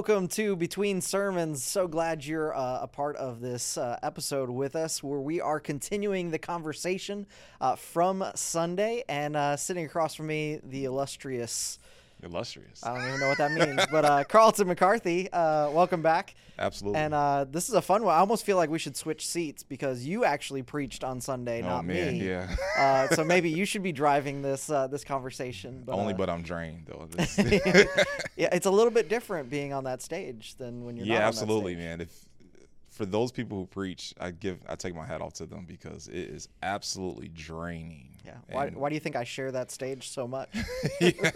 welcome to Between Sermons. So glad you're uh, a part of this uh, episode with us, where we are continuing the conversation uh, from Sunday. And uh, sitting across from me, the illustrious. Illustrious. I don't even know what that means, but uh, Carlton McCarthy, uh, welcome back. Absolutely. And uh, this is a fun one. I almost feel like we should switch seats because you actually preached on Sunday, oh not man, me. yeah. Uh, so maybe you should be driving this uh, this conversation. But, Only, uh, but I'm drained though. yeah, it's a little bit different being on that stage than when you're yeah, absolutely, man. If for those people who preach, I give I take my hat off to them because it is absolutely draining. Yeah. Why, And- why do you think I share that stage so much? Yeah.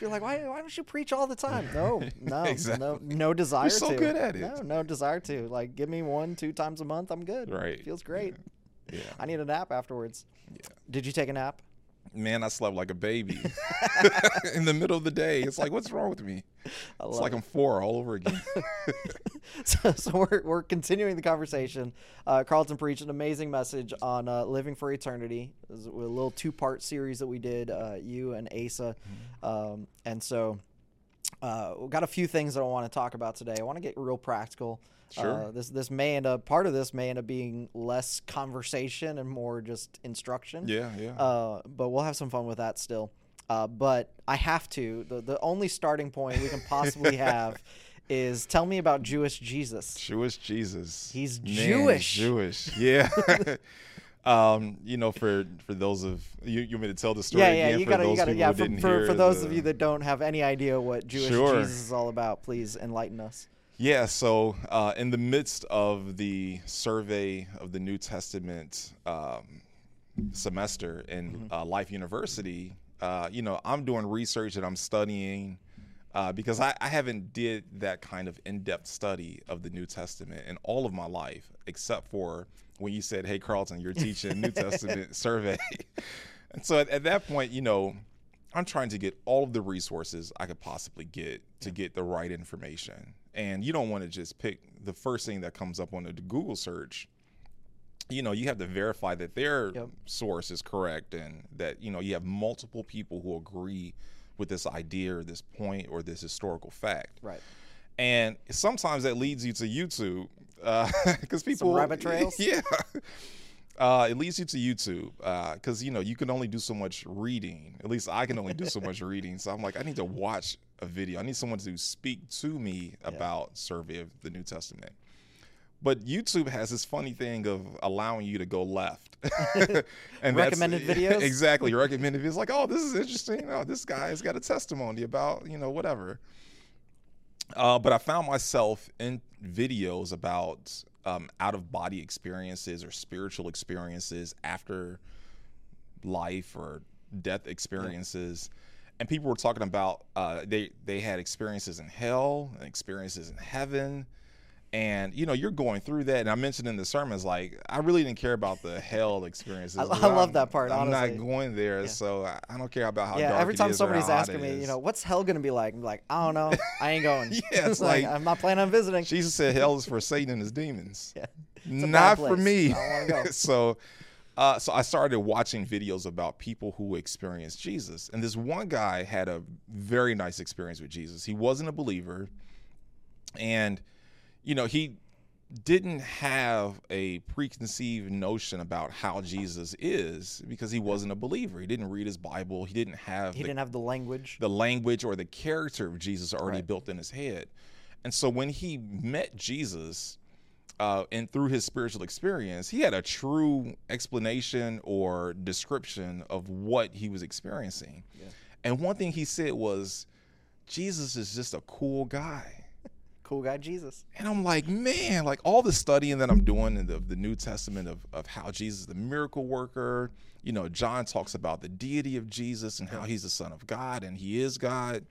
You're like, why, why don't you preach all the time? No, no, Exactly. no, no desire so to. good at it. No, no desire to. Like, give me one, two times a month, I'm good. Right. Feels great. Yeah. I need a nap afterwards. Yeah. Did you take a nap? Man, I slept like a baby in the middle of the day. It's like, what's wrong with me? It's like it. I'm four all over again. so, so we're, we're continuing the conversation. Uh, Carlton preached an amazing message on uh, living for eternity. It was a little two part series that we did, uh, you and Asa. Um, and so uh, we got a few things that I want to talk about today. I want to get real practical. Sure. Uh, this this may end up part of this may end up being less conversation and more just instruction. yeah, yeah. Uh, but we'll have some fun with that still. Uh, but I have to. The, the only starting point we can possibly have is tell me about Jewish Jesus. Jewish Jesus. He's Man, Jewish. Jewish. Yeah. um, you know, for for those of you, you want me to tell the story Yeah, yeah, again you for gotta, you those gotta, yeah. who For, didn't for, for those of you that don't have any idea what Jewish Sure. Jesus is all about, please enlighten us. Yeah, so uh, in the midst of the survey of the New Testament um, semester in uh, Life University, uh, you know, I'm doing research and I'm studying uh, because I, I haven't did that kind of in-depth study of the New Testament in all of my life, except for when you said, "Hey, Carlton, you're teaching New Testament survey," and so at, at that point, you know, I'm trying to get all of the resources I could possibly get to get the right information. And you don't want to just pick the first thing that comes up on the Google search. You know, you have to verify that their Yep. source is correct and that, you know, you have multiple people who agree with this idea or this point or this historical fact. Right. And sometimes that leads you to YouTube because people rabbit trails? Yeah. Uh, it leads you to YouTube because you know you can only do so much reading. At least I can only do so much reading. So I'm like, I need to watch a video. I need someone to speak to me about survey of the New Testament. But YouTube has this funny thing of allowing you to go left. and Recommended videos? Exactly, recommended videos. Like, oh, this is interesting. Oh, this guy's got a testimony about you know whatever. Uh, but I found myself in videos about um, out of body experiences or spiritual experiences after life or death experiences. And people were talking about uh, they they had experiences in hell and experiences in heaven, and you know you're going through that. And I mentioned in the sermons like I really didn't care about the hell experiences. I- I love that part, I'm honestly. not going there, so I, I don't care about how yeah. Every time somebody's asking me, you know, what's hell gonna be like? I'm like, I don't know. I ain't going. Yeah, it's like- I'm not planning on visiting. Jesus said hell is for Satan and his demons. Yeah. Not for me. I don't wanna go. so uh, so I started watching videos about people who experienced Jesus. And this one guy had a very nice experience with Jesus. He wasn't a believer. And, you know, he didn't have a preconceived notion about how Jesus is because he wasn't a believer. He didn't read his Bible. He didn't have he the didn't have the language. the language or the character of Jesus already Right. built in his head. And so when he met Jesus uh, and through his spiritual experience, he had a true explanation or description of what he was experiencing. Yeah. And one thing he said was, Jesus is just a cool guy. Cool guy Jesus. And I'm like, man, like all the studying that I'm doing in the, the New Testament of, of how Jesus is the miracle worker. You know, John talks about the deity of Jesus and how he's the Son of God and he is God.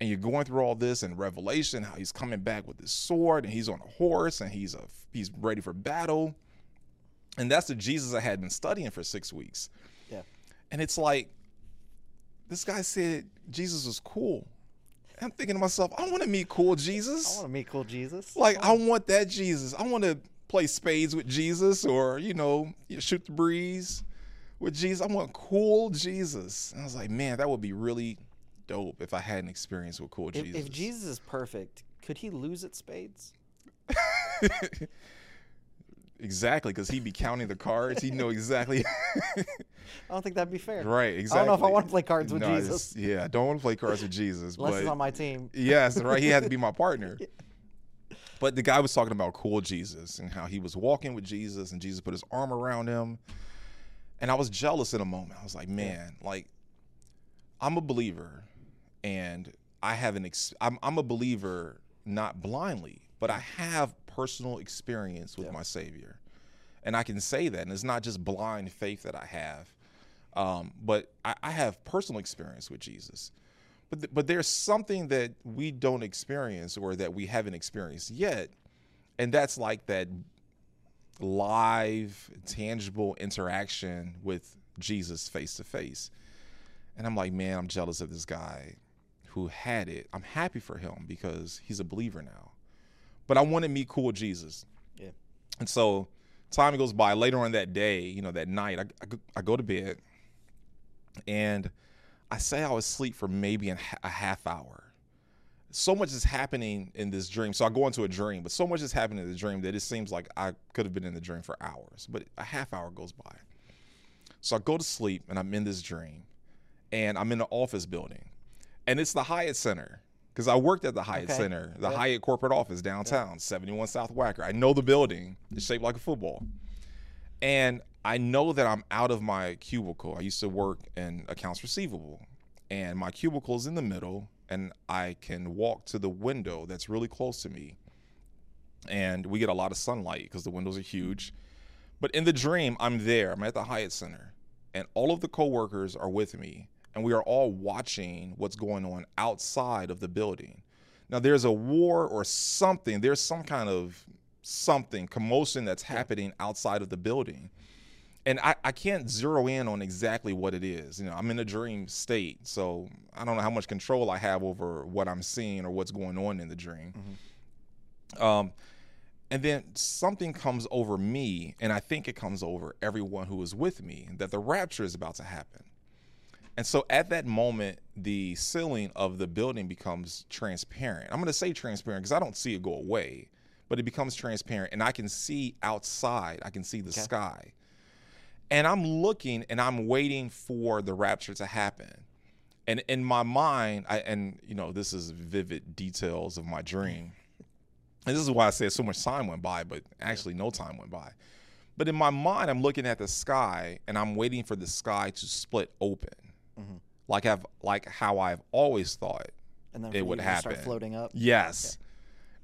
And you're going through all this in Revelation, how he's coming back with his sword and he's on a horse and he's a he's ready for battle. And that's the Jesus I had been studying for six weeks. Yeah. And it's like, this guy said Jesus was cool. And I'm thinking to myself, I want to meet cool Jesus. I want to meet cool Jesus. Like I want that Jesus. I want to play spades with Jesus, or you know, shoot the breeze with Jesus. I want cool Jesus. And I was like, man, that would be really dope if I had an experience with cool If, Jesus. if Jesus is perfect, could he lose at spades? exactly, because he'd be counting the cards. He'd know exactly. I don't think that'd be fair. right. Exactly. I don't know if I want to play cards with No, Jesus. yeah, I don't want to play cards with Jesus. Unless but he's on my team. Yes, right. He had to be my partner. But the guy was talking about cool Jesus and how he was walking with Jesus and Jesus put his arm around him. And I was jealous in a moment. I was like, man, like I'm a believer and I have an ex- I'm, I'm a believer not blindly, but I have personal experience with Yeah. my Savior. And I can say that. And it's not just blind faith that I have, um, but I, I have personal experience with Jesus. But, th- but there's something that we don't experience or that we haven't experienced yet. And that's like that live, tangible interaction with Jesus face to face. And I'm like, man, I'm jealous of this guy who had it. I'm happy for him because he's a believer now. But I wanted me meet cool Jesus. Yeah. And so time goes by. Later on that day, you know, that night, I, I, go- I go to bed and I say I was asleep for maybe an, a half hour. So much is happening in this dream. So I go into a dream, but so much is happening in the dream that it seems like I could have been in the dream for hours. But a half hour goes by. So I go to sleep and I'm in this dream and I'm in the office building. And it's the Hyatt Center because I worked at the Hyatt Okay. Center, the Yeah. Hyatt corporate office downtown, 71 South Wacker. I know the building. It's shaped like a football. And I know that I'm out of my cubicle. I used to work in accounts receivable, and my cubicle is in the middle, and I can walk to the window that's really close to me. And we get a lot of sunlight because the windows are huge. But in the dream, I'm there. I'm at the Hyatt Center, and all of the coworkers are with me, and we are all watching what's going on outside of the building. Now, there's a war or something. There's some kind of something commotion that's happening outside of the building, and I, I can't zero in on exactly what it is. You know, I'm in a dream state, so I don't know how much control I have over what I'm seeing or what's going on in the dream. Um, and then something comes over me, and I think it comes over everyone who is with me, that the rapture is about to happen. And so at that moment, the ceiling of the building becomes transparent. I'm going to say transparent because I don't see it go away, but it becomes transparent, and I can see outside. I can see the sky. And I'm looking and I'm waiting for the rapture to happen. And in my mind, I, and you know, this is vivid details of my dream. And this is why I said so much time went by, but actually no time went by. But in my mind, I'm looking at the sky and I'm waiting for the sky to split open, like I've like how I've always thought And then it would to start happen. floating up. Yes,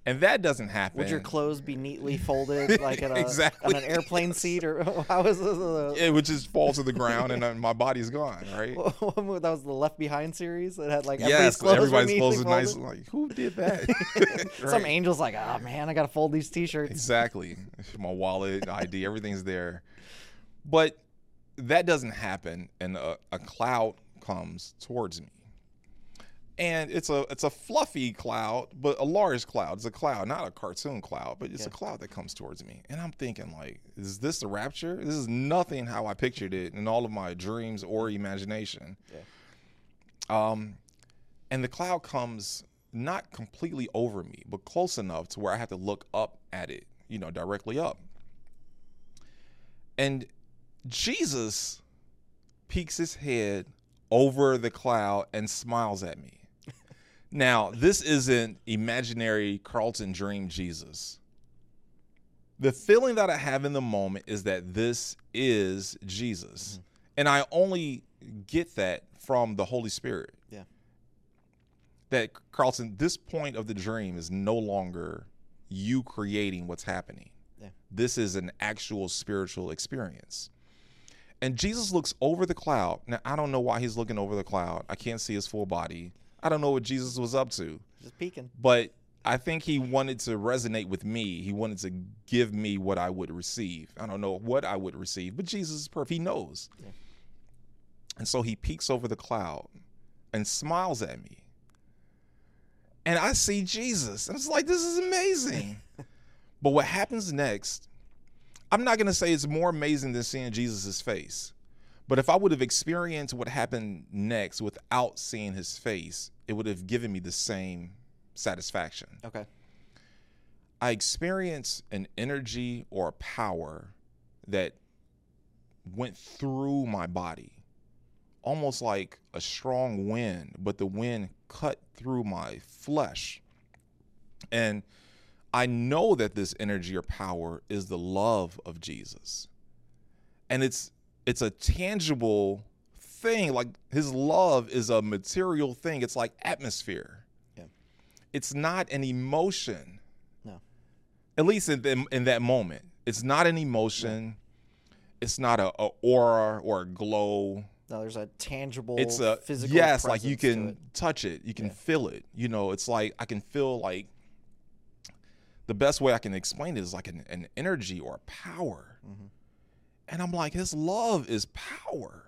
and that doesn't happen. Would your clothes be neatly folded like a, Exactly. on an airplane seat, or how is this? Uh, it would just fall to the ground and my body's gone, right? that was the Left Behind series that had like yes, everybody's clothes everybody's clothes are nice. Like, who did that? Some angels like, oh man, I gotta fold these t-shirts. Exactly. My wallet, ID, everything's there. But that doesn't happen, and a, a cloud comes towards me. And it's a it's a fluffy cloud, but a large cloud. It's a cloud, not a cartoon cloud, but it's a cloud that comes towards me. And I'm thinking, like, is this the rapture? This is nothing how I pictured it in all of my dreams or imagination. Um, and the cloud comes not completely over me, but close enough to where I have to look up at it, you know, directly up. And Jesus peeks his head over the cloud and smiles at me. Now, this isn't imaginary Carlton dream Jesus. The feeling that I have in the moment is that this is Jesus. Mm-hmm. And I only get that from the Holy Spirit. Yeah. That Carlton, this point of the dream is no longer you creating what's happening. Yeah. This is an actual spiritual experience. And Jesus looks over the cloud. Now, I don't know why he's looking over the cloud. I can't see his full body. I don't know what Jesus was up to, Just peeking. but I think he wanted to resonate with me. He wanted to give me what I would receive. I don't know what I would receive, but Jesus is perfect. He knows. Yeah. And so he peeks over the cloud and smiles at me. And I see Jesus. And it's like, this is amazing. but what happens next, I'm not going to say it's more amazing than seeing Jesus' face, But if I would have experienced what happened next without seeing his face, it would have given me the same satisfaction. Okay. I experienced an energy or a power that went through my body, almost like a strong wind, but the wind cut through my flesh. And I know that this energy or power is the love of Jesus. And it's it's a tangible thing. Like his love is a material thing. It's like atmosphere. Yeah. It's not an emotion. No. At least in the, in that moment. It's not an emotion. It's not a, a aura or a glow. No, there's a tangible It's a physical yes, like you can it. touch it, you can Yeah. feel it. You know, it's like I can feel like the best way I can explain it is like an, an energy or a power. Mm-hmm. And I'm like, his love is power.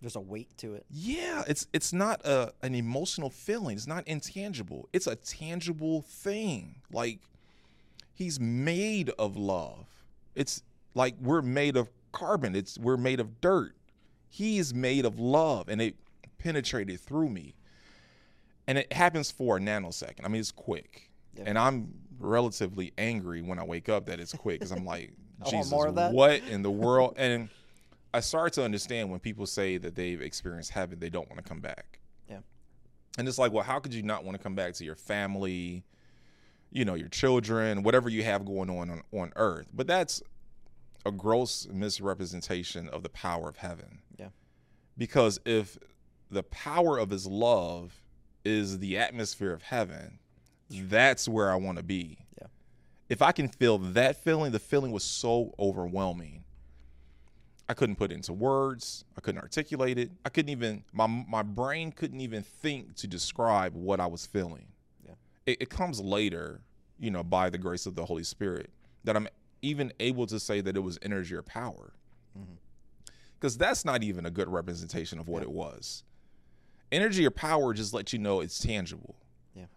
There's a weight to it. Yeah, it's it's not a an emotional feeling. It's not intangible. It's a tangible thing. Like he's made of love. It's like we're made of carbon. It's we're made of dirt. He's made of love and it penetrated through me. And it happens for a nanosecond. I mean, it's quick. Yeah. And I'm relatively angry when I wake up that it's quick because I'm like, Jesus, more of that." what in the world? And I start to understand when people say that they've experienced heaven, they don't want to come back. Yeah. And it's like, well, how could you not want to come back to your family, you know, your children, whatever you have going on on, on earth? But that's a gross misrepresentation of the power of heaven. Yeah. Because if the power of his love is the atmosphere of heaven, that's where I want to be. Yeah. If I can feel that feeling, the feeling was so overwhelming. I couldn't put it into words. I couldn't articulate it. I couldn't even my my brain couldn't even think to describe what I was feeling. Yeah. It, it comes later, you know, by the grace of the Holy Spirit that I'm even able to say that it was energy or power. Mm-hmm. Because that's not even a good representation of what Yeah. it was. Energy or power just lets you know it's tangible.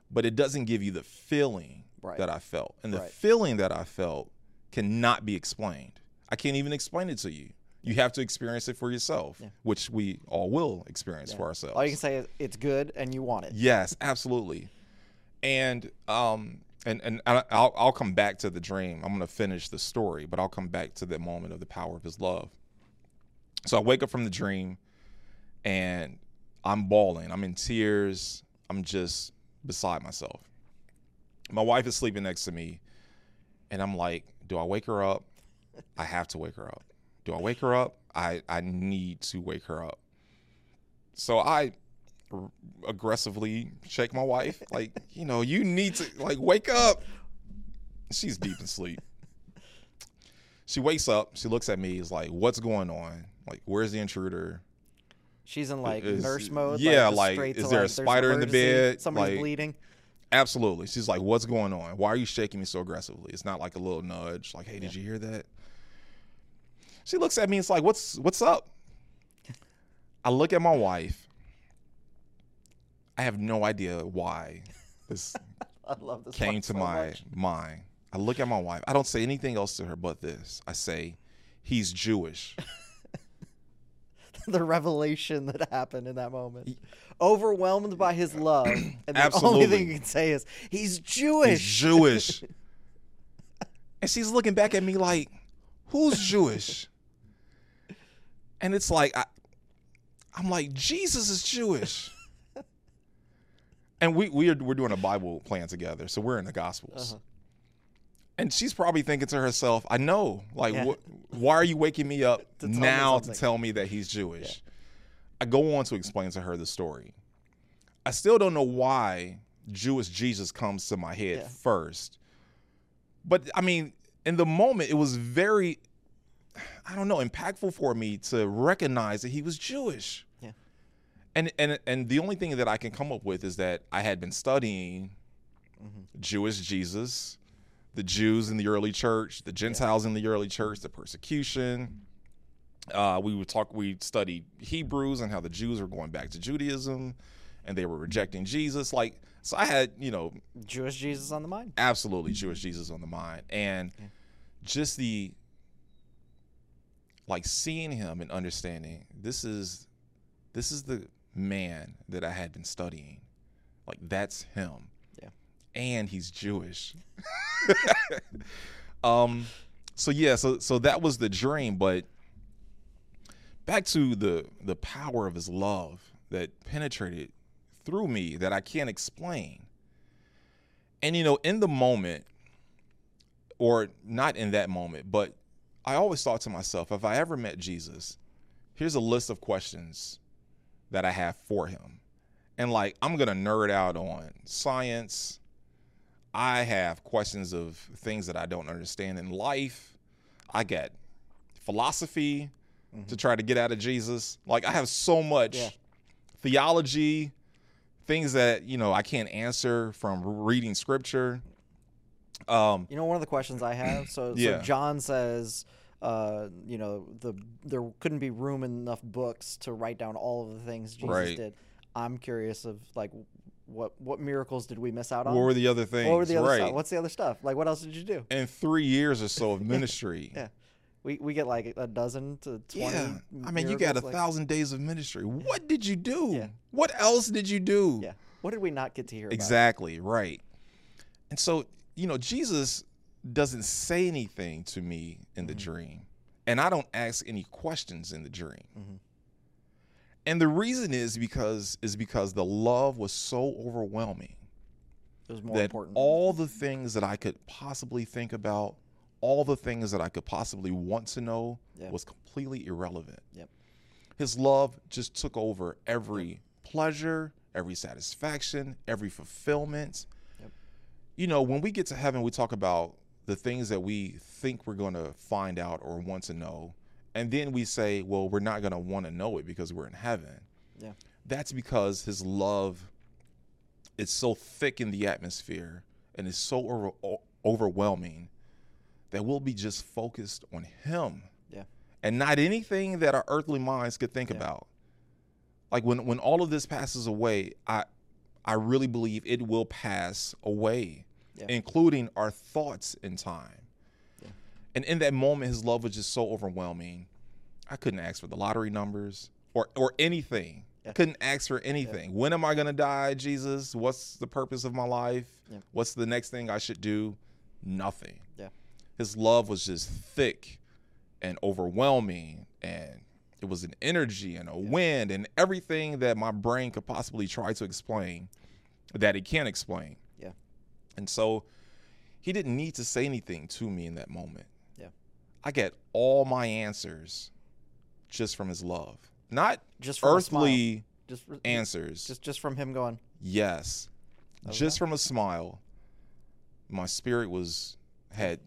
Yeah. But it doesn't give you the feeling Right. that I felt. And the Right. feeling that I felt cannot be explained. I can't even explain it to you. You have to experience it for yourself, Yeah. which we all will experience for ourselves. All you can say is it's good and you want it. Yes, absolutely. And um and and I'll I'll come back to the dream. I'm going to finish the story, but I'll come back to the moment of the power of his love. So I wake up from the dream and I'm bawling. I'm in tears. I'm just beside myself. My wife is sleeping next to me and I'm like, do I wake her up? I have to wake her up. Do I wake her up? I I need to wake her up. So I r- aggressively shake my wife like you know you need to like wake up she's deep in sleep she wakes up she looks at me is like what's going on like where's the intruder She's in like Is- nurse mode. yeah, like, straight is there a like, there's spider in the bed? Somebody's Like- bleeding. absolutely she's like what's going on why are you shaking me so aggressively it's not like a little nudge like hey did you hear that she looks at me it's like what's what's up i look at my wife i have no idea why this I love this. came to so my much. mind. I look at my wife. I don't say anything else to her but this. I say, he's Jewish. the revelation that happened in that moment. Overwhelmed by his love, and the only thing you can say is he's He's Jewish. Jewish. and she's looking back at me like, who's Jewish? And it's like, I, I'm like, Jesus is Jewish. and we, we are, we're doing a Bible plan together. So we're in the Gospels. Uh-huh. And she's probably thinking to herself, I know. Like, Yeah. what, why are you waking me up To me now to tell me that he's Jewish? I go on to explain to her the story. I still don't know why Jewish Jesus comes to my head Yeah. first. But I mean, in the moment, it was very, I don't know, impactful for me to recognize that he was Jewish. Yeah. And and and the only thing that I can come up with is that I had been studying Mm-hmm. Jewish Jesus, the Jews in the early church, the Gentiles in the early church, the persecution. Uh, we would talk. We studied Hebrews and how the Jews were going back to Judaism, and they were rejecting Jesus. Like, so I had you know Jewish Jesus on the mind. absolutely Jewish Jesus on the mind, and just the like seeing him and understanding this is this is the man that I had been studying. Like that's him. And he's Jewish. um so yeah, so so that was the dream, but back to the the power of his love that penetrated through me that I can't explain. And you know, in the moment or not in that moment, but I always thought to myself, if I ever met Jesus, here's a list of questions that I have for him. And like, I'm going to nerd out on science. I have questions of things that I don't understand in life. I get philosophy mm-hmm. to try to get out of Jesus. Like, I have so much yeah. theology, things that, you know, I can't answer from reading scripture. Um, you know, one of the questions I have. So, yeah. so John says, uh, you know, the there couldn't be room enough books to write down all of the things Jesus right. did. I'm curious of like what what miracles did we miss out on? What were the other things? What were the other right. stuff? What's the other stuff? Like what else did you do? In three years or so of ministry. yeah. We, we get like a dozen to 20. Yeah. I mean, you got a like, thousand days of ministry. What did you do? Yeah. What else did you do? Yeah. What did we not get to hear Exactly. About? Right. And so, you know, Jesus doesn't say anything to me in the mm-hmm. dream, and I don't ask any questions in the dream. Mm-hmm. And the reason is because is because the love was so overwhelming that important. all the things that I could possibly think about, all the things that I could possibly want to know, yep. was completely irrelevant. Yep. His love just took over every pleasure, every satisfaction, every fulfillment. Yep. You know, when we get to heaven, we talk about the things that we think we're going to find out or want to know. And then we say, well, we're not going to want to know it because we're in heaven. Yeah. That's because his love is so thick in the atmosphere and is so over, overwhelming that we'll be just focused on him. Yeah. And not anything that our earthly minds could think yeah. about. Like when when all of this passes away, I I really believe it will pass away yeah. including our thoughts in time. Yeah. And in that moment, his love was just so overwhelming. I couldn't ask for the lottery numbers or or anything. Yeah. Couldn't ask for anything. When am I going to die, Jesus? What's the purpose of my life? What's the next thing I should do? Nothing. Yeah. His love was just thick and overwhelming and it was an energy and a wind and everything that my brain could possibly try to explain that it can't explain. Yeah. And so he didn't need to say anything to me in that moment. Yeah. I get all my answers just from his love. Not just earthly just answers. Just just from him going. Yes. Okay. Just from a smile. My spirit was had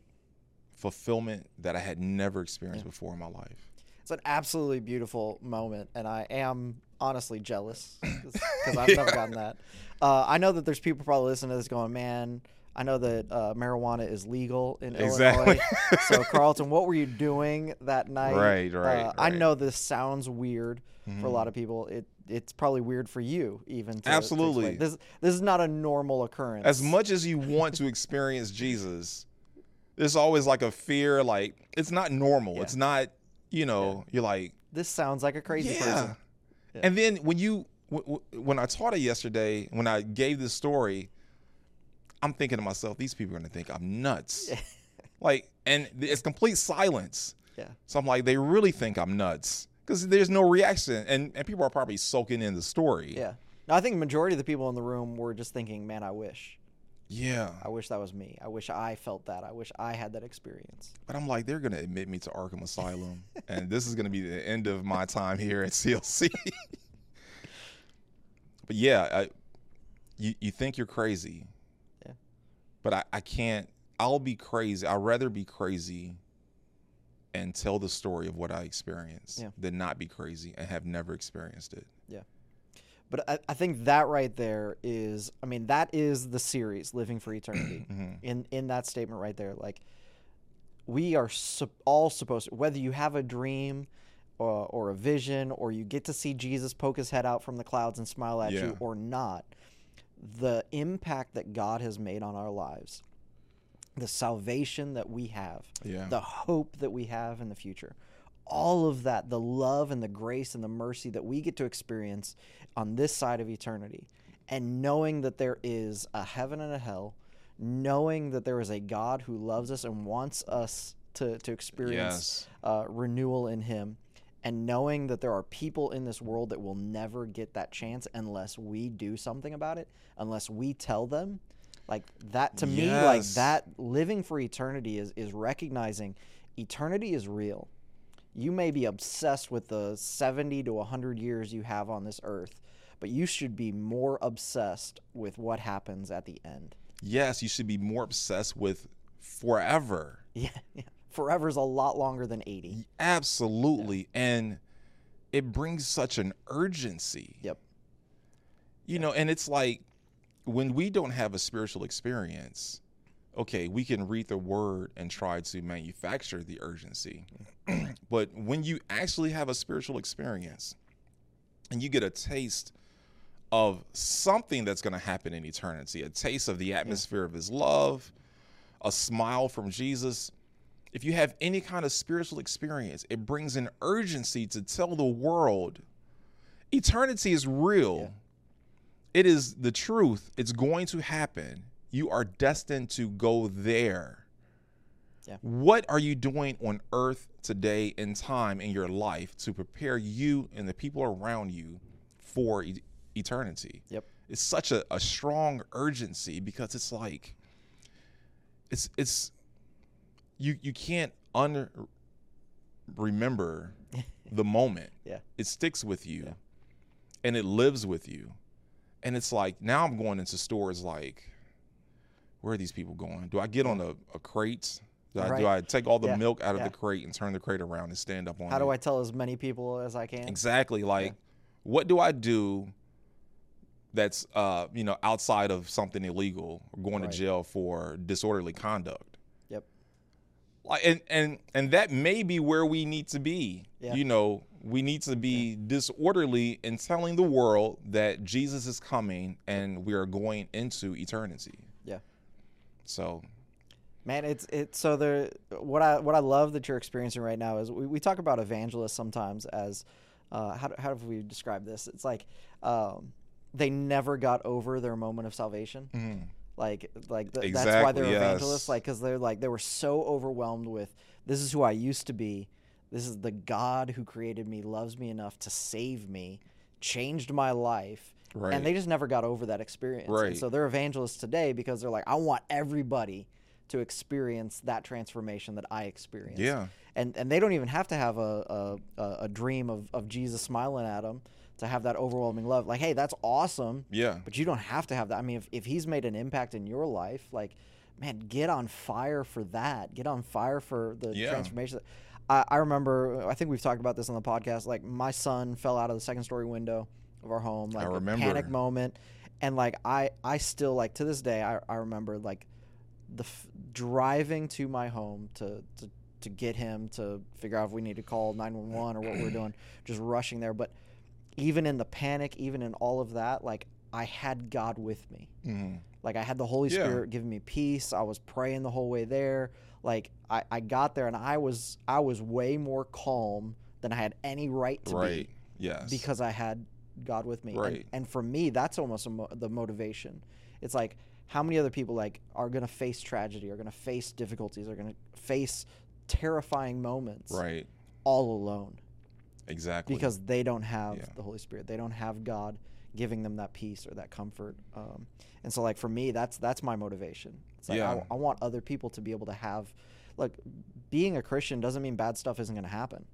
fulfillment that I had never experienced yeah. before in my life. It's an absolutely beautiful moment, and I am honestly jealous because I've never gotten that. Uh, I know that there's people probably listening to this going, man. I know that uh, marijuana is legal in exactly. Illinois. so, Carlton, what were you doing that night? Right, right. Uh, right. I know this sounds weird mm-hmm. for a lot of people. It it's probably weird for you even. To, Absolutely. To this this is not a normal occurrence. As much as you want to experience Jesus, there's always like a fear. Like it's not normal. Yeah. It's not. You know. Yeah. You're like. This sounds like a crazy yeah. person. Yeah. And then when you when I taught it yesterday, when I gave this story, I'm thinking to myself, these people are gonna think I'm nuts. like, and it's complete silence. Yeah. So I'm like, they really think I'm nuts because there's no reaction, and and people are probably soaking in the story. Yeah. Now I think the majority of the people in the room were just thinking, man, I wish. Yeah. I wish that was me. I wish I felt that. I wish I had that experience. But I'm like, they're going to admit me to Arkham Asylum, and this is going to be the end of my time here at CLC. but yeah, I, you you think you're crazy. But I, I can't. I'll be crazy. I'd rather be crazy and tell the story of what I experienced yeah. than not be crazy and have never experienced it. Yeah. But I, I, think that right there is, I mean, that is the series, Living for Eternity. mm-hmm. In in that statement right there, like we are all supposed to, whether you have a dream or, or, a vision or you get to see Jesus poke his head out from the clouds and smile at yeah. you or not, the impact that God has made on our lives, the salvation that we have, yeah. the hope that we have in the future, all of that, the love and the grace and the mercy that we get to experience on this side of eternity, and knowing that there is a heaven and a hell, knowing that there is a God who loves us and wants us to, to experience Yes. uh, renewal in Him, and knowing that there are people in this world that will never get that chance unless we do something about it, unless we tell them. Like that to me, like that living for eternity is is recognizing eternity is real. You may be obsessed with the 70 to 100 years you have on this earth, but you should be more obsessed with what happens at the end. Yes, you should be more obsessed with forever. Yeah, yeah. Forever is a lot longer than 80. Absolutely. And it brings such an urgency. Yep. You know, and it's like when we don't have a spiritual experience, okay, we can read the word and try to manufacture the urgency. but when you actually have a spiritual experience and you get a taste of something that's going to happen in eternity, a taste of the atmosphere of his love, a smile from Jesus, if you have any kind of spiritual experience, it brings an urgency to tell the world eternity is real. It is the truth. It's going to happen. You are destined to go there. Yeah. What are you doing on earth today in time in your life to prepare you and the people around you for e- eternity? Yep. It's such a, a strong urgency because it's like it's it's you you can't un remember the moment. Yeah. It sticks with you Yeah. and it lives with you. And it's like now I'm going into stores like where are these people going? Do I get on a, a crate? Do I, do I take all the Yeah, milk out of yeah. the crate and turn the crate around and stand up on How it? do I tell as many people as I can? Exactly. Like, what do I do that's uh, you know outside of something illegal or going Right. to jail for disorderly conduct? Like, and and and that may be where we need to be. Yeah. You know, we need to be disorderly in telling the world that Jesus is coming and we are going into eternity. Yeah. So, Man, it's it's so the what I what I love that you're experiencing right now is we, we talk about evangelists sometimes as uh, how do, how have we describe this? It's like um, they never got over their moment of salvation. Like like th- that's why they're Exactly, evangelists. Like because they're like they were so overwhelmed with this is who I used to be. This is the God who created me, loves me enough to save me, changed my life. Right. And they just never got over that experience. And so they're evangelists today because they're like, I want everybody to experience that transformation that I experienced. Yeah. And and they don't even have to have a a, a, a dream of, of Jesus smiling at them to have that overwhelming love. Like, hey, that's awesome. yeah. But you don't have to have that. I mean, if, if he's made an impact in your life, like, man, get on fire for that. Get on fire for the Yeah. transformation. I, I remember, I think we've talked about this on the podcast. Like, my son fell out of the second story window of our home. Like, a remember. panic moment. And, like, I, I still, like, to this day, I, I remember, like, the f- driving to my home to, to, to get him to figure out if we need to call 911 or what we're doing, just rushing there. But even in the panic, even in all of that, like I had God with me. Mhm. Like I had the Holy Yeah. Spirit giving me peace. I was praying the whole way there. Like I, I got there and I was I was way more calm than I had any right to Right. be Yes. because I had God with me. And- Right. And, for me, that's almost a mo- the motivation. It's like how many other people like are gonna face tragedy, are gonna face difficulties, are gonna face terrifying moments right. all alone Exactly. because they don't have Yeah. the Holy Spirit. They don't have God giving them that peace or that comfort. Um, and so, like for me, that's that's my motivation. It's like I, Yeah. I want other people to be able to have, like, being a Christian doesn't mean bad stuff isn't going to happen.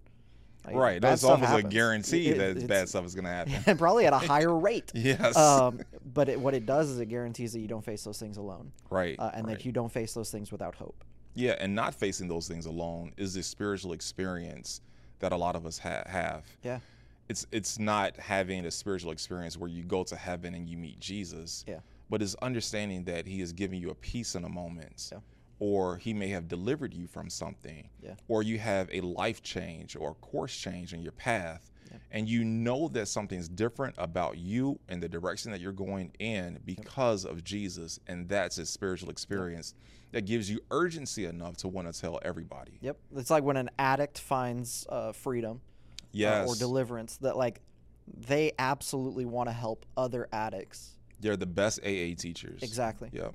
Like, right. That's almost a guarantee It- that bad stuff is going to happen. and probably at a higher rate. yes. Um, but it, what it does is it guarantees that you don't face those things alone, right. uh, and right. that you don't face those things without hope. Yeah, and not facing those things alone is the spiritual experience that a lot of us ha- have. Yeah. It's it's not having a spiritual experience where you go to heaven and you meet Jesus. Yeah. But it's understanding that he is giving you a peace in a moment. Yeah. Or he may have delivered you from something. Yeah. Or you have a life change or course change in your path. and you know that something's different about you and the direction that you're going in because of Jesus, and that's a spiritual experience that gives you urgency enough to want to tell everybody. Yep. It's like when an addict finds uh, freedom uh, Yes. or deliverance that like they absolutely want to help other addicts. They're the best AA teachers. Exactly. Yep.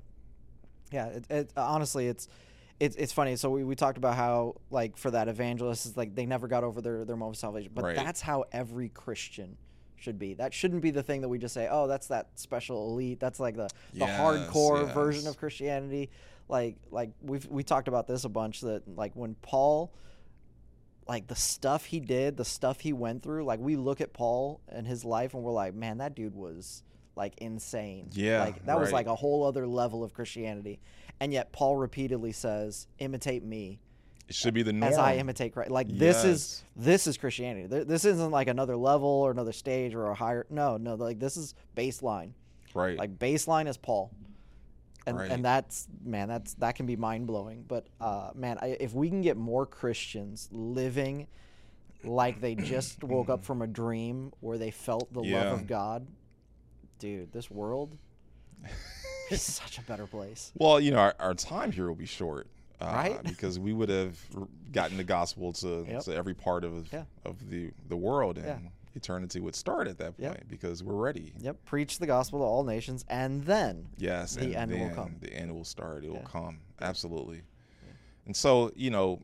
Yeah. It, it, honestly, it's it's it's funny. So we, we talked about how like for that evangelist is like they never got over their their moment of salvation, but Right. that's how every Christian should be. That shouldn't be the thing that we just say, oh, that's that special elite. That's like the the Yes, hardcore version of Christianity. Like like we've we talked about this a bunch that like when Paul like the stuff he did, the stuff he went through, like we look at Paul and his life and we're like, man, that dude was like insane. Yeah, Like that was like a whole other level of Christianity. And yet Paul repeatedly says, imitate me It should be the norm. as I imitate Christ. Like this is this is Christianity. This isn't like another level or another stage or a higher no, no, like this is baseline. Right. Like baseline is Paul. And, Right. and that's man that's that can be mind blowing but uh, man I, if we can get more Christians living like they just woke up from a dream where they felt the Yeah. love of God dude this world is such a better place Well, you know, our, our time here will be short, uh, Right? Because we would have gotten the gospel to, Yep. to every part of Yeah. of the the world, and Yeah. Eternity would start at that Yep. point because we're ready. yep preach the gospel to all nations and then Yes, The and end will come. The end will start. It will come absolutely. And so, you know,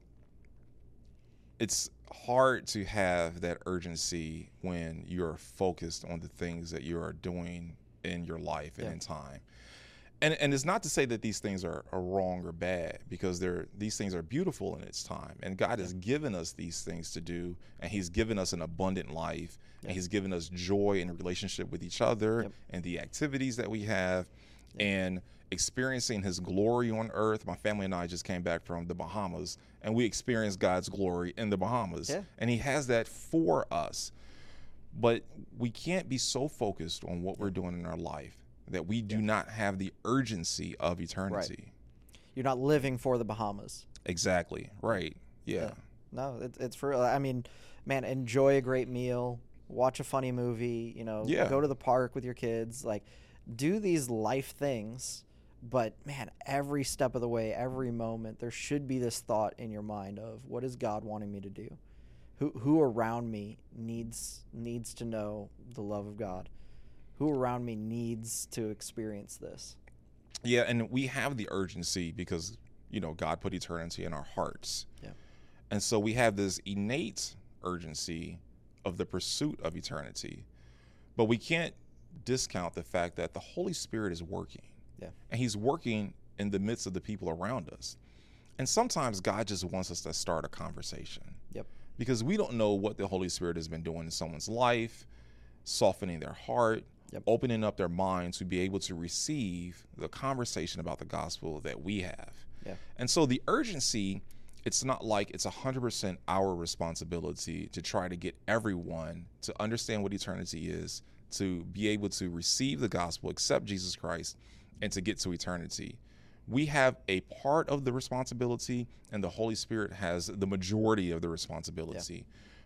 it's hard to have that urgency when you're focused on the things that you are doing in your life and Yeah. in time. And and it's not to say that these things are, are wrong or bad because they're these things are beautiful in its time. And God has given us these things to do and He's given us an abundant life and He's given us joy in relationship with each other Yep. and the activities that we have and experiencing his glory on earth. My family and I just came back from the Bahamas and we experienced God's glory in the Bahamas. Yeah. And he has that for us. But we can't be so focused on what we're doing in our life that we do not have the urgency of eternity. Right. you're not living for the Bahamas Exactly. Right. Yeah. No, it, it's for. I mean, man, enjoy a great meal, watch a funny movie. You know, Yeah. go to the park with your kids. Like, do these life things. But man, every step of the way, every moment, there should be this thought in your mind of what is God wanting me to do? Who who around me needs needs to know the love of God? Who around me needs to experience this? Yeah, and we have the urgency because you know God put eternity in our hearts. Yeah. And so we have this innate urgency of the pursuit of eternity. But we can't discount the fact that the Holy Spirit is working. Yeah. And he's working in the midst of the people around us. And sometimes God just wants us to start a conversation. Yep. Because we don't know what the Holy Spirit has been doing in someone's life, softening their heart, Yep. opening up their mind to be able to receive the conversation about the gospel that we have. Yeah. And so the urgency, it's not like it's 100% our responsibility to try to get everyone to understand what eternity is, to be able to receive the gospel, accept Jesus Christ, and to get to eternity. We have a part of the responsibility, and the Holy Spirit has the majority of the responsibility.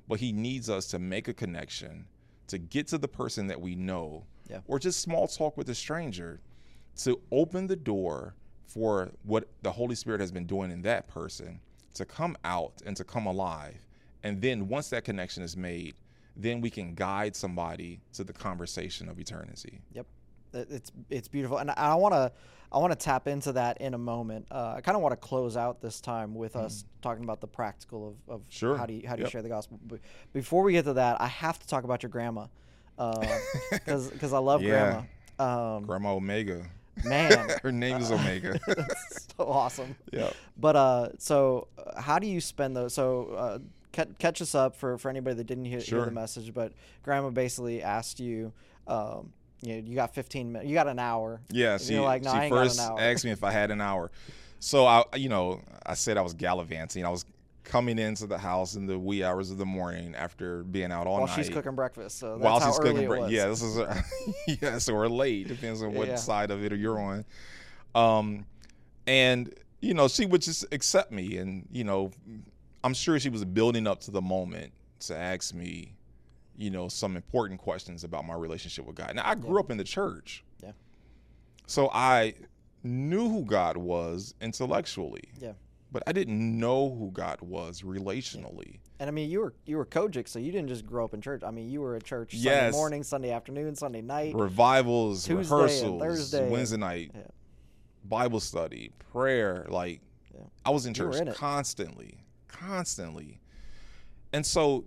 But He needs us to make a connection, to get to the person that we know, Yeah. or just small talk with a stranger, to open the door for what the Holy Spirit has been doing in that person to come out and to come alive. And then once that connection is made, then we can guide somebody to the conversation of eternity. Yep, it's it's beautiful, and I want to I want to tap into that in a moment. Uh, I kind of want to close out this time with us talking about the practical of, of Mm. Sure. how do you how do you Yep. share the gospel. But before we get to that, I have to talk about your grandma because because I love Yeah. grandma. Um, Grandma Omega. man, Her name is Omega. that's so awesome. yeah. But uh, so uh, how do you spend those? So uh, ca- catch us up for for anybody that didn't hear, hear the message. But Grandma basically asked you, um, you know, you got 15 minutes, you got an hour. Yeah, she, you're like, no, she I ain't got first an hour. asked me if I had an hour. So I, you know, I said I was gallivanting. I was coming into the house in the wee hours of the morning after being out all while night. While she's cooking breakfast. So that's while how she's cooking breakfast. Yeah, this is yeah, so we're late. Depends on what Yeah. side of it you're on. Um, and you know, she would just accept me, and you know, I'm sure she was building up to the moment to ask me, you know, some important questions about my relationship with God. Now, I grew up in the church. Yeah. So I knew who God was intellectually. Yeah. But I didn't know who God was relationally. And I mean, you were you were COGIC, so you didn't just grow up in church. I mean, you were at church Sunday Yes. morning, Sunday afternoon, Sunday night. Revivals, Tuesday rehearsals, Thursday. Wednesday night, Yeah. Bible study, prayer. Like, Yeah. I was in church in constantly, constantly. And so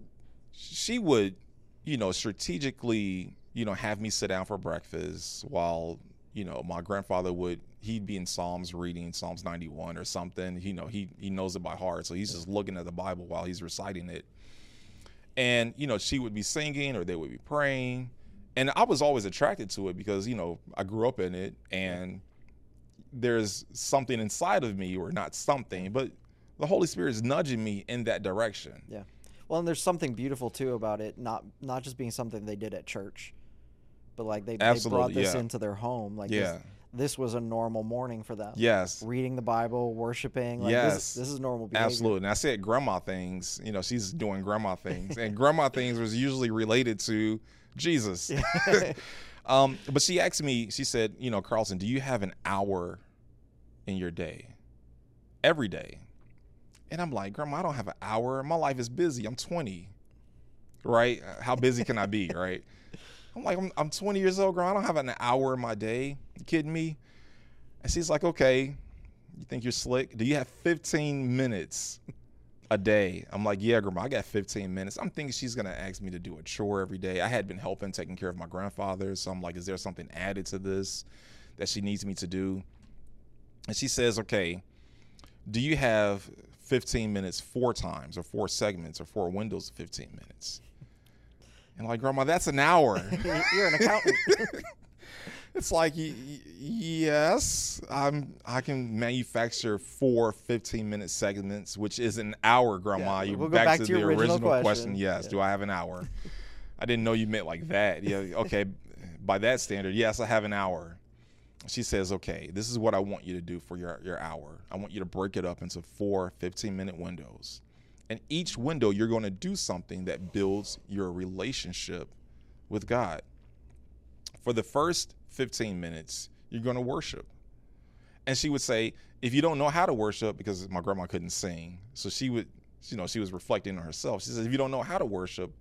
she would, you know, strategically, you know, have me sit down for breakfast while, you know, my grandfather would, he'd be in Psalms reading Psalms 91 or something. You know, he, he knows it by heart. So he's just looking at the Bible while he's reciting it. And, you know, she would be singing or they would be praying. And I was always attracted to it because, you know, I grew up in it and there's something inside of me or not something, but the Holy Spirit is nudging me in that direction. Yeah. Well, and there's something beautiful too about it, not not just being something they did at church, but like they, they brought this yeah. into their home. Like Yeah. this, this was a normal morning for them. Yes. Reading the Bible, worshiping. Like Yes. This, this is normal behavior. Absolutely. And I said grandma things, you know, she's doing grandma things. and grandma things was usually related to Jesus. um, but she asked me, she said, you know, Carlton, do you have an hour in your day? Every day. And I'm like, Grandma, I don't have an hour. My life is busy. I'm 20. Right? How busy can I be? Right? I'm like, I'm, I'm 20 years old, Grandma. I don't have an hour in my day. You kidding me? And she's like, okay, you think you're slick? Do you have 15 minutes a day? I'm like, yeah, grandma, I got 15 minutes. I'm thinking she's gonna ask me to do a chore every day. I had been helping taking care of my grandfather, so I'm like, is there something added to this that she needs me to do? And she says, okay, do you have 15 minutes four times or four segments or four windows of 15 minutes? And like, grandma, that's an hour. You're an accountant. It's like, y- y- yes, I'm. I can manufacture four 15 minute segments, which is an hour, Grandma. Yeah, you we'll go back to the your original question. Yes. Yeah. Do I have an hour? I didn't know you meant like that. Yeah. Okay. By that standard, yes, I have an hour. She says, okay, this is what I want you to do for your, your hour. I want you to break it up into four 15 minute windows. And each window, you're going to do something that builds your relationship with God. For the first 15 minutes, you're going to worship. And she would say, if you don't know how to worship, because my grandma couldn't sing, so she would, you know, she was reflecting on herself. She says, if you don't know how to worship,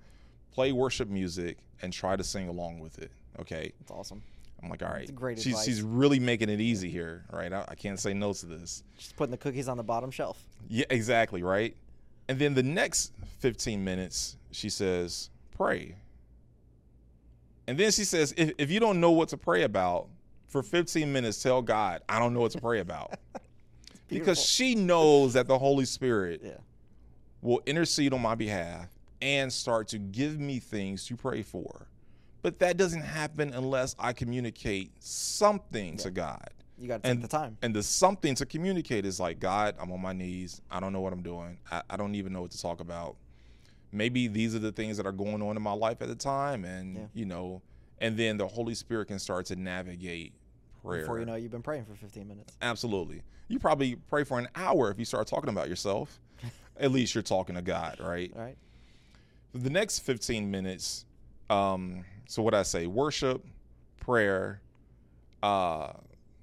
play worship music and try to sing along with it. Okay. That's awesome. I'm like, all right. great she's, advice. she's really making it easy here, right? I, I can't say no to this. Just putting the cookies on the bottom shelf. Yeah, exactly, right? And then the next 15 minutes, she says, pray. And then she says, if, if you don't know what to pray about, for 15 minutes, tell God, I don't know what to pray about. because she knows that the Holy Spirit Yeah. will intercede on my behalf and start to give me things to pray for. But that doesn't happen unless I communicate something to God. You got to take And the time. And the something to communicate is like, God, I'm on my knees. I don't know what I'm doing. I, I don't even know what to talk about. Maybe these are the things that are going on in my life at the time. And, Yeah. you know, and then the Holy Spirit can start to navigate prayer. Before you know, you've been praying for 15 minutes. Absolutely. You probably pray for an hour if you start talking about yourself. At least you're talking to God, right? All right. For the next 15 minutes, um, so what I say, worship, prayer, uh,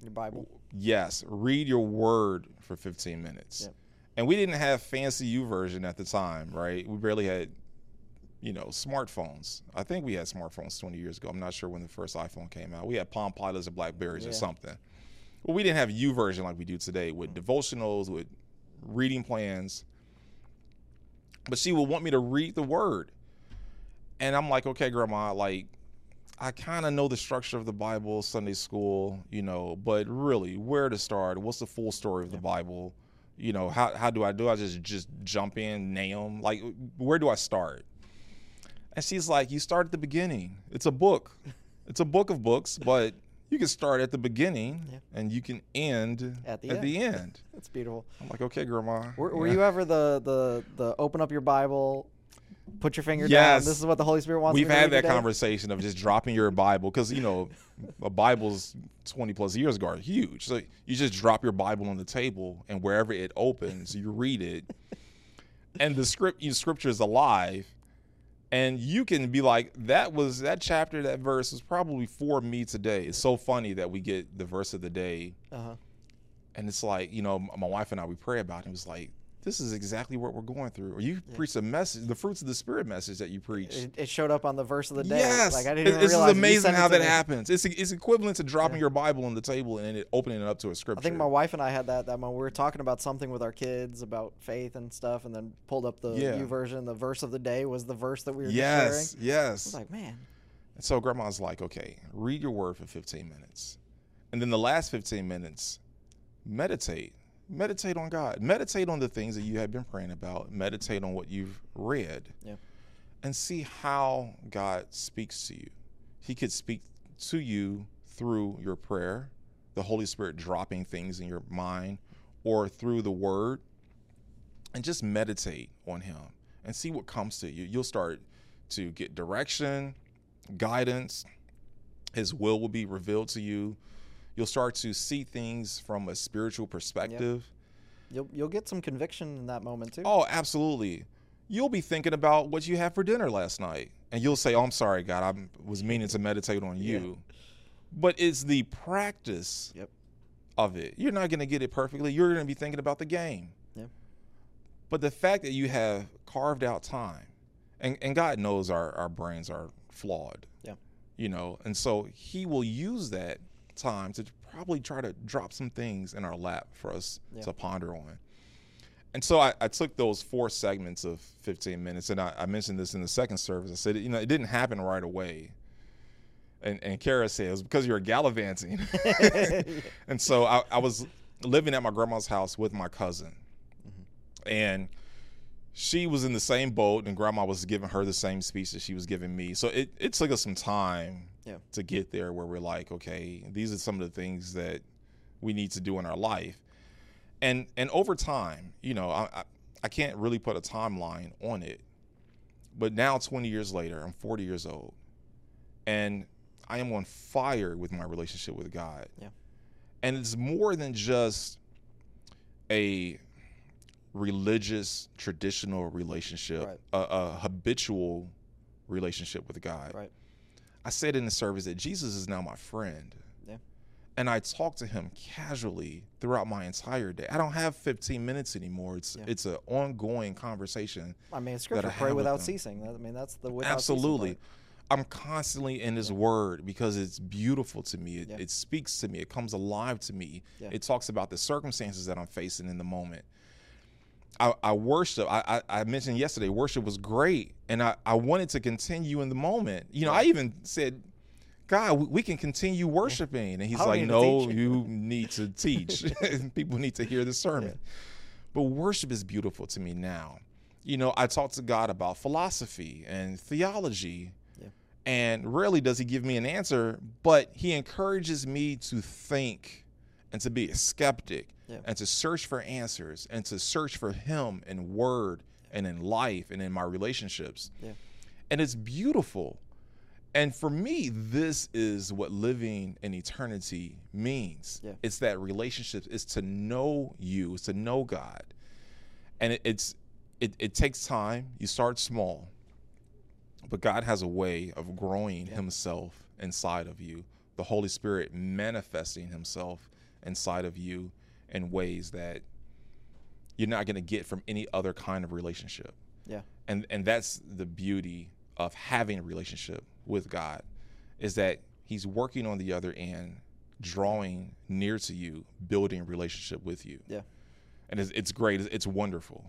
Your Bible. yes, read your word for 15 minutes. Yep. And we didn't have fancy YouVersion at the time, right? We barely had, you know, smartphones. I think we had smartphones 20 years ago. I'm not sure when the first iPhone came out. We had Palm Pilots or Blackberries or something. Well, we didn't have YouVersion like we do today with mm. devotionals, with reading plans. But she would want me to read the word. And I'm like, okay, grandma, like, I kind of know the structure of the Bible, Sunday school, you know, but really, where to start? What's the full story of the Bible? You know, how, how do I do? I just just jump in, name? Like, where do I start? And she's like, you start at the beginning. It's a book. It's a book of books, but you can start at the beginning Yeah. and you can end At the at end. the end. That's beautiful. I'm like, okay, grandma. Were, were Yeah. you ever the, the the open up your Bible, put your finger Yes. down? This is what the Holy Spirit wants. We've had that today? conversation of just dropping your Bible because you know, a Bible's twenty plus years ago are huge. So you just drop your Bible on the table, and wherever it opens, you read it, and the script, the scripture is alive. And you can be like, that was that chapter, that verse was probably for me today. It's so funny that we get the verse of the day, Uh-huh. and it's like, you know, my wife and I we pray about it. It was like, this is exactly what we're going through. Or you preach a message, the fruits of the spirit message that you preach. It, it showed up on the verse of the day. Yes, Like I didn't even this realize is amazing how that me. happens. It's it's equivalent to dropping your Bible on the table and it opening it up to a scripture. I think my wife and I had that that moment. We were talking about something with our kids about faith and stuff, and then pulled up the Yeah. YouVersion. The verse of the day was the verse that we were yes, sharing. I yes. was like, man, And so grandma's like, okay, read your word for 15 minutes. And then the last 15 minutes, meditate. Meditate on God. Meditate on the things that you have been praying about. Meditate on what you've read. Yeah. And see how God speaks to you. He could speak to you through your prayer, the Holy Spirit dropping things in your mind, or through the word. And just meditate on Him and see what comes to you. You'll start to get direction, guidance. His will will be revealed to you. You'll start to see things from a spiritual perspective. you'll you'll get some conviction in that moment too. Oh, absolutely. You'll be thinking about what you had for dinner last night, and you'll say, "Oh, I'm sorry, God, I was meaning to meditate on you." But it's the practice Yep. of it. You're not going to get it perfectly. You're going to be thinking about the game. Yep. But the fact that you have carved out time, and, and God knows our, our brains are flawed. Yeah. You know, and so He will use that time to probably try to drop some things in our lap for us Yeah. to ponder on. And so I, I took those four segments of 15 minutes, and I, I mentioned this in the second service. I said, you know, it didn't happen right away. And, and Kara said it was because you were gallivanting. and so I, I was living at my grandma's house with my cousin. Mm-hmm. And she was in the same boat, and grandma was giving her the same speech that she was giving me. So it, it took us some time Yeah. to get there where we're like, okay, these are some of the things that we need to do in our life. And and over time, you know, I, I, I can't really put a timeline on it. But now 20 years later, I'm 40 years old. And I am on fire with my relationship with God. Yeah. And it's more than just a religious, traditional relationship, Right. a, a habitual relationship with God. Right. I said in the service that Jesus is now my friend. Yeah. And I talk to him casually throughout my entire day. I don't have 15 minutes anymore. It's Yeah. it's an ongoing conversation. I mean, that I scripture pray without ceasing. I mean, that's the without Absolutely. I'm constantly in his word because it's beautiful to me. It, Yeah. it speaks to me. It comes alive to me. Yeah. It talks about the circumstances that I'm facing in the moment. I, I worship. I, I, I mentioned yesterday, worship was great, and I, I wanted to continue in the moment. You know, I even said, God, we, can continue worshiping. And he's like, No, you need to teach. People need to hear the sermon. But worship is beautiful to me now. You know, I talk to God about philosophy and theology. Yeah. And rarely does he give me an answer, but he encourages me to think and to be a skeptic Yeah. and to search for answers and to search for him in word and in life and in my relationships. Yeah. And it's beautiful. And for me, this is what living in eternity means. It's that relationship, it's to know you, it's to know God. And it, it's it, it takes time. You start small. But God has a way of growing himself inside of you. The Holy Spirit manifesting himself inside of you in ways that you're not going to get from any other kind of relationship Yeah. and and that's the beauty of having a relationship with God is that he's working on the other end drawing near to you building a relationship with you Yeah. and it's, it's great it's, it's wonderful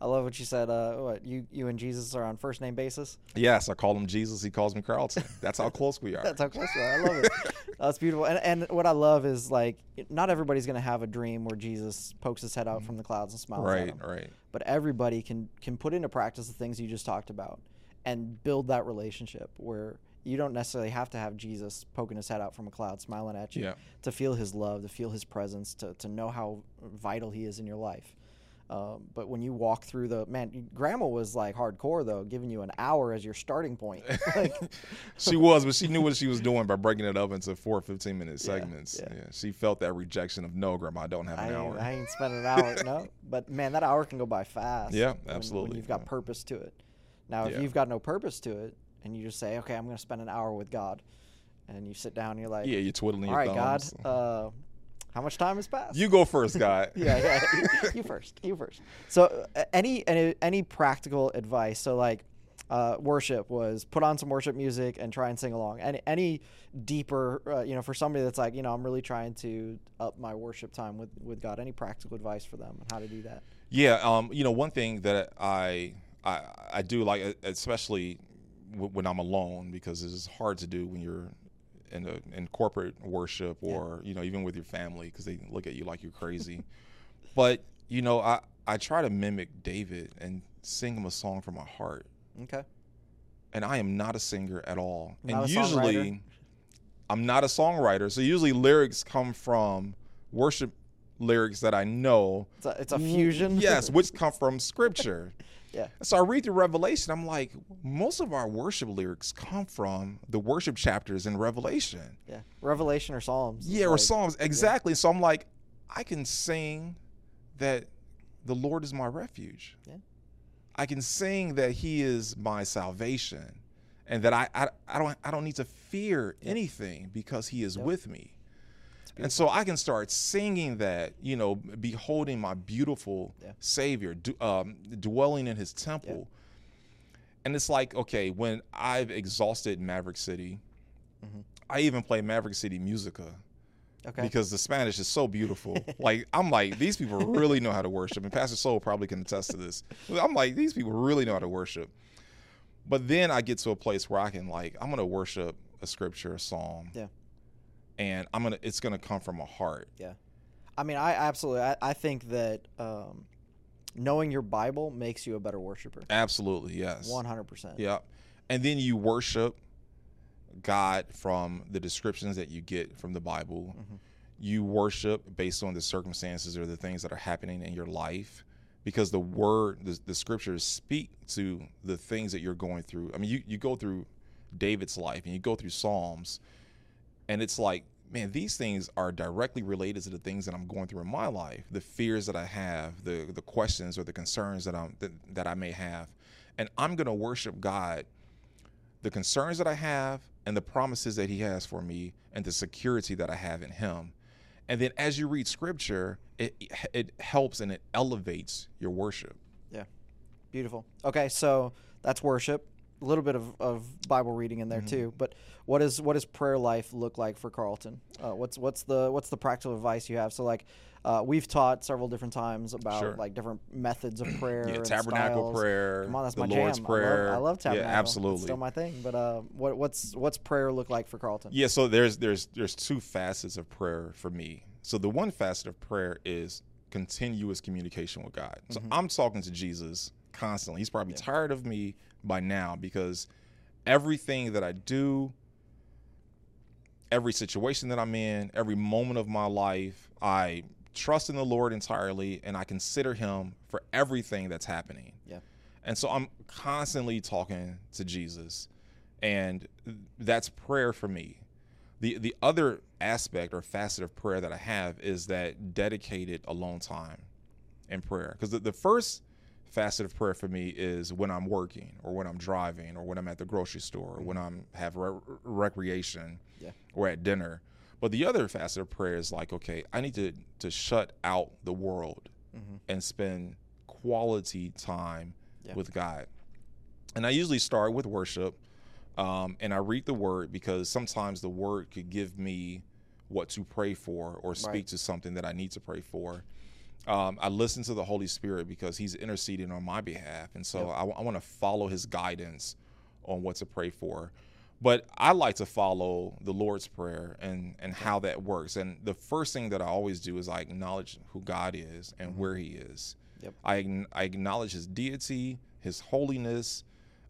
I love what you said. Uh, what you you and Jesus are on first name basis. yes i call him jesus he calls me carlton that's how close we are That's how close we are. I love it. That's beautiful. And and what I love is like not everybody's gonna have a dream where Jesus pokes his head out from the clouds and smiles at right right But everybody can can put into practice the things you just talked about and build that relationship where you don't necessarily have to have Jesus poking his head out from a cloud, smiling at you, Yeah. to feel his love, to feel his presence, to, to know how vital he is in your life. Um, but when you walk through the man, grandma was like hardcore though, giving you an hour as your starting point. like, she was but she knew what she was doing by breaking it up into four 15 minute segments yeah. yeah. she felt that rejection of no grandma i don't have an ain't, hour I ain't spending an hour, no. But man, that hour can go by fast. Yeah, when- When, absolutely, you've got yeah. purpose to it. Now, if Yeah. you've got no purpose to it, and you just say, "Okay, I'm going to spend an hour with God," and you sit down, and you're like, Yeah, you're twiddling "All your right, God, uh, how much time has passed?" you go first, guy. yeah, yeah. you- you first. You first. So, uh, any any any practical advice? So, like, uh, worship was put on some worship music and try and sing along. Any any deeper, uh, you know, for somebody that's like, you know, I'm really trying to up my worship time with with God. Any practical advice for them on how to do that? Yeah, um, you know, one thing that I I, I do like, especially w- when I'm alone, because it's hard to do when you're in a, in corporate worship or you know even with your family because they look at you like you're crazy. but you know, I I try to mimic David and sing him a song from my heart, Okay. and I am not a singer at all. Not and usually, songwriter? I'm not a songwriter, so usually lyrics come from worship lyrics that I know. It's a, it's a mm, fusion. Yes, which come from scripture. Yeah. So I read through Revelation. I'm like, most of our worship lyrics come from the worship chapters in Revelation. Yeah. Revelation or Psalms. Yeah, or like- Psalms. Exactly. So I'm like, I can sing that the Lord is my refuge. Yeah. I can sing that He is my salvation, and that I I, I don't I don't need to fear anything because He is with me. And so I can start singing that, you know, beholding my beautiful Yeah. Savior, d- um, dwelling in His temple. And it's like, okay, when I've exhausted Maverick City, Mhm. I even play Maverick City Musica Okay. because the Spanish is so beautiful. like I'm like, these people really know how to worship, and Pastor Soul probably can attest to this. I'm like, these people really know how to worship. But then I get to a place where I can like, I'm gonna worship a scripture, a psalm, Yeah. And I'm gonna, it's gonna come from a heart. Yeah, I mean, I absolutely. I, I think that um, knowing your Bible makes you a better worshiper. Absolutely, yes. One hundred percent. Yeah, and then you worship God from the descriptions that you get from the Bible. Mhm. You worship based on the circumstances or the things that are happening in your life, because the word, the, the scriptures speak to the things that you're going through. I mean, you you go through David's life and you go through Psalms, and it's like, man, these things are directly related to the things that I'm going through in my life, the fears that I have, the the questions or the concerns that I'm that, that I may have, and I'm gonna worship God the concerns that I have and the promises that he has for me and the security that I have in him. And then as you read scripture, it it helps and it elevates your worship. Yeah. Beautiful. Okay, so that's worship. A little bit of, of Bible reading in there Mhm. too. But what is what does prayer life look like for Carlton? Uh, what's what's the what's the practical advice you have? So like, uh, we've taught several different times about Sure. like different methods of prayer. Yeah, tabernacle styles. prayer, Come on, that's the my Lord's jam. prayer. I love, I love tabernacle. Yeah, It's absolutely. still my thing. But uh, what what's what's prayer look like for Carlton? Yeah, so there's there's there's two facets of prayer for me. So the one facet of prayer is continuous communication with God. So Mhm. I'm talking to Jesus constantly. He's probably Yeah. tired of me by now because everything that I do, every situation that I'm in, every moment of my life, I trust in the Lord entirely and I consider him for everything that's happening. Yeah. And so I'm constantly talking to Jesus. And that's prayer for me. The the other aspect or facet of prayer that I have is that dedicated alone time in prayer. Because the, the first facet of prayer for me is when I'm working or when I'm driving or when I'm at the grocery store or when I'm have re- recreation Yeah. or at dinner. But the other facet of prayer is like, okay, I need to to shut out the world hmm and spend quality time Yeah. with God. And I usually start with worship, um, and I read the word because sometimes the word could give me what to pray for or speak Right. to something that I need to pray for. Um, I listen to the Holy Spirit because He's interceding on my behalf, and so Yep. I, want to follow His guidance on what to pray for. But I like to follow the Lord's Prayer and and how that works. And the first thing that I always do is I acknowledge who God is and where He is. Yep. I, I acknowledge His deity, His holiness.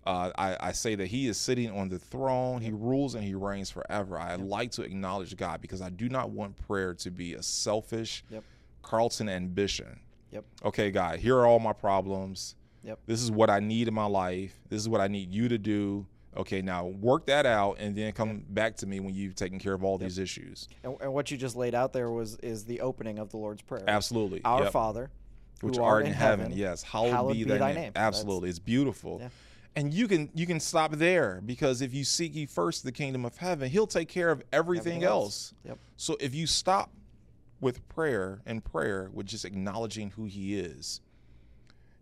Uh, I, I say that He is sitting on the throne. He rules and He reigns forever. I like to acknowledge God because I do not want prayer to be a selfish Yep. Carlton ambition. Yep. Okay, God, here are all my problems. Yep. This is what I need in my life. This is what I need you to do. Okay, now work that out and then come back to me when you've taken care of all these issues. And, and what you just laid out there was is the opening of the Lord's prayer. Absolutely. Our Yep. Father, Which who art in heaven, yes. Hallowed, hallowed be, be thy, thy name. name. That's- Absolutely. It's beautiful. Yeah. And you can you can stop there because if you seek ye first the kingdom of heaven, he'll take care of everything, Everything else. else. Yep. So if you stop with prayer and prayer with just acknowledging who he is,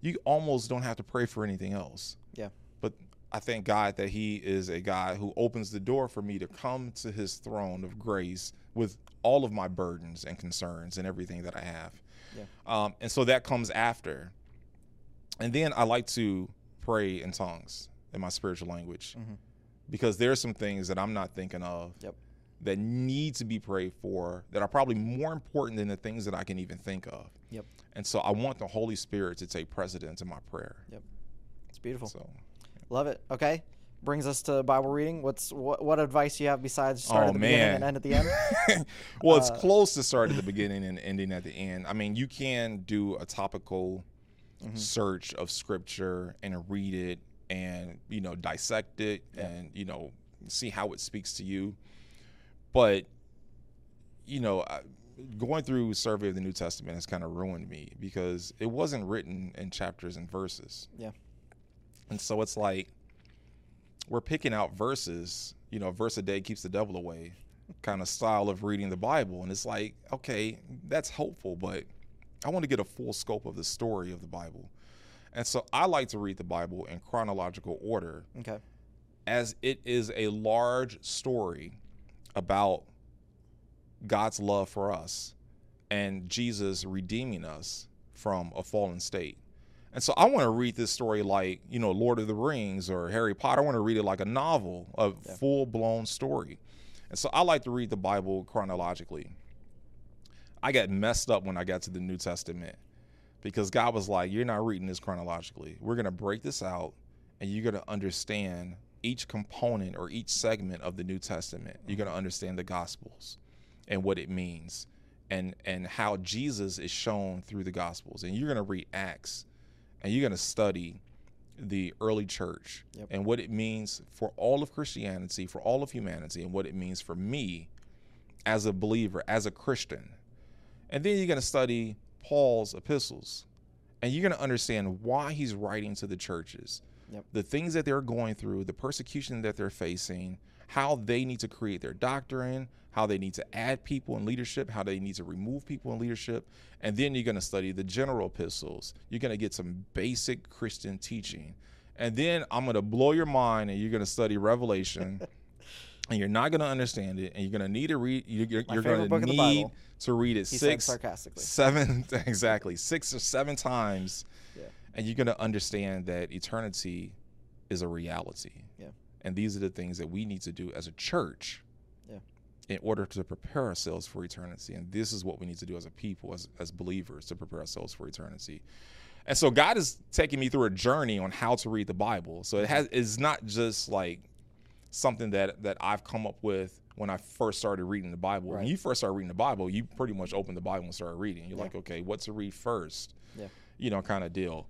you almost don't have to pray for anything else. Yeah. But I thank God that He is a God who opens the door for me to come to His throne of grace with all of my burdens and concerns and everything that I have. Yeah. Um, and so that comes after. And then I like to pray in tongues in my spiritual language Mhm. because there are some things that I'm not thinking of Yep. That need to be prayed for that are probably more important than the things that I can even think of. Yep. And so I want the Holy Spirit to take precedence in my prayer. Yep. It's beautiful. So Love it. Okay. Brings us to Bible reading. What's what, what advice you have besides start Oh, at the beginning and end at the end? well, it's Uh, close to start at the beginning and ending at the end. I mean, you can do a topical Mhm. search of scripture and read it and, you know, dissect it Yeah. and, you know, see how it speaks to you. But, you know, going through Survey of the New Testament has kind of ruined me because it wasn't written in chapters and verses. Yeah. And so it's like we're picking out verses, you know, verse a day keeps the devil away kind of style of reading the Bible. And it's like, okay, that's helpful, but I want to get a full scope of the story of the Bible. And so I like to read the Bible in chronological order Okay. as it is a large story about God's love for us and Jesus redeeming us from a fallen state. And so I want to read this story like, you know, Lord of the Rings or Harry Potter. I want to read it like a novel, a Yeah. full blown story. And so I like to read the Bible chronologically. I got messed up when I got to the New Testament because God was like, You're not reading this chronologically. We're going to break this out and you're going to understand each component or each segment of the New Testament. You're going to understand the Gospels and what it means and and how Jesus is shown through the Gospels. And you're going to read Acts and you're going to study the early church Yep. and what it means for all of Christianity, for all of humanity, and what it means for me as a believer, as a Christian. And then you're going to study Paul's epistles and you're going to understand why he's writing to the churches, Yep. the things that they're going through, the persecution that they're facing, how they need to create their doctrine, how they need to add people in leadership, how they need to remove people in leadership. And then you're going to study the general epistles. You're going to get some basic Christian teaching. And then I'm going to blow your mind and you're going to study Revelation. and you're not going to understand it. And you're going to need to read, you're, you're, My you're favorite going to need to read it He six, sarcastically. seven, exactly, six or seven times. And you're going to understand that eternity is a reality. Yeah. And these are the things that we need to do as a church Yeah. in order to prepare ourselves for eternity. And this is what we need to do as a people, as, as believers, to prepare ourselves for eternity. And so God is taking me through a journey on how to read the Bible. So it mm-hmm. has it's not just like something that that I've come up with when I first started reading the Bible. When you first started reading the Bible, you pretty much open the Bible and start reading. You're Yeah. like, okay, what to read first? Yeah. You know, kind of deal.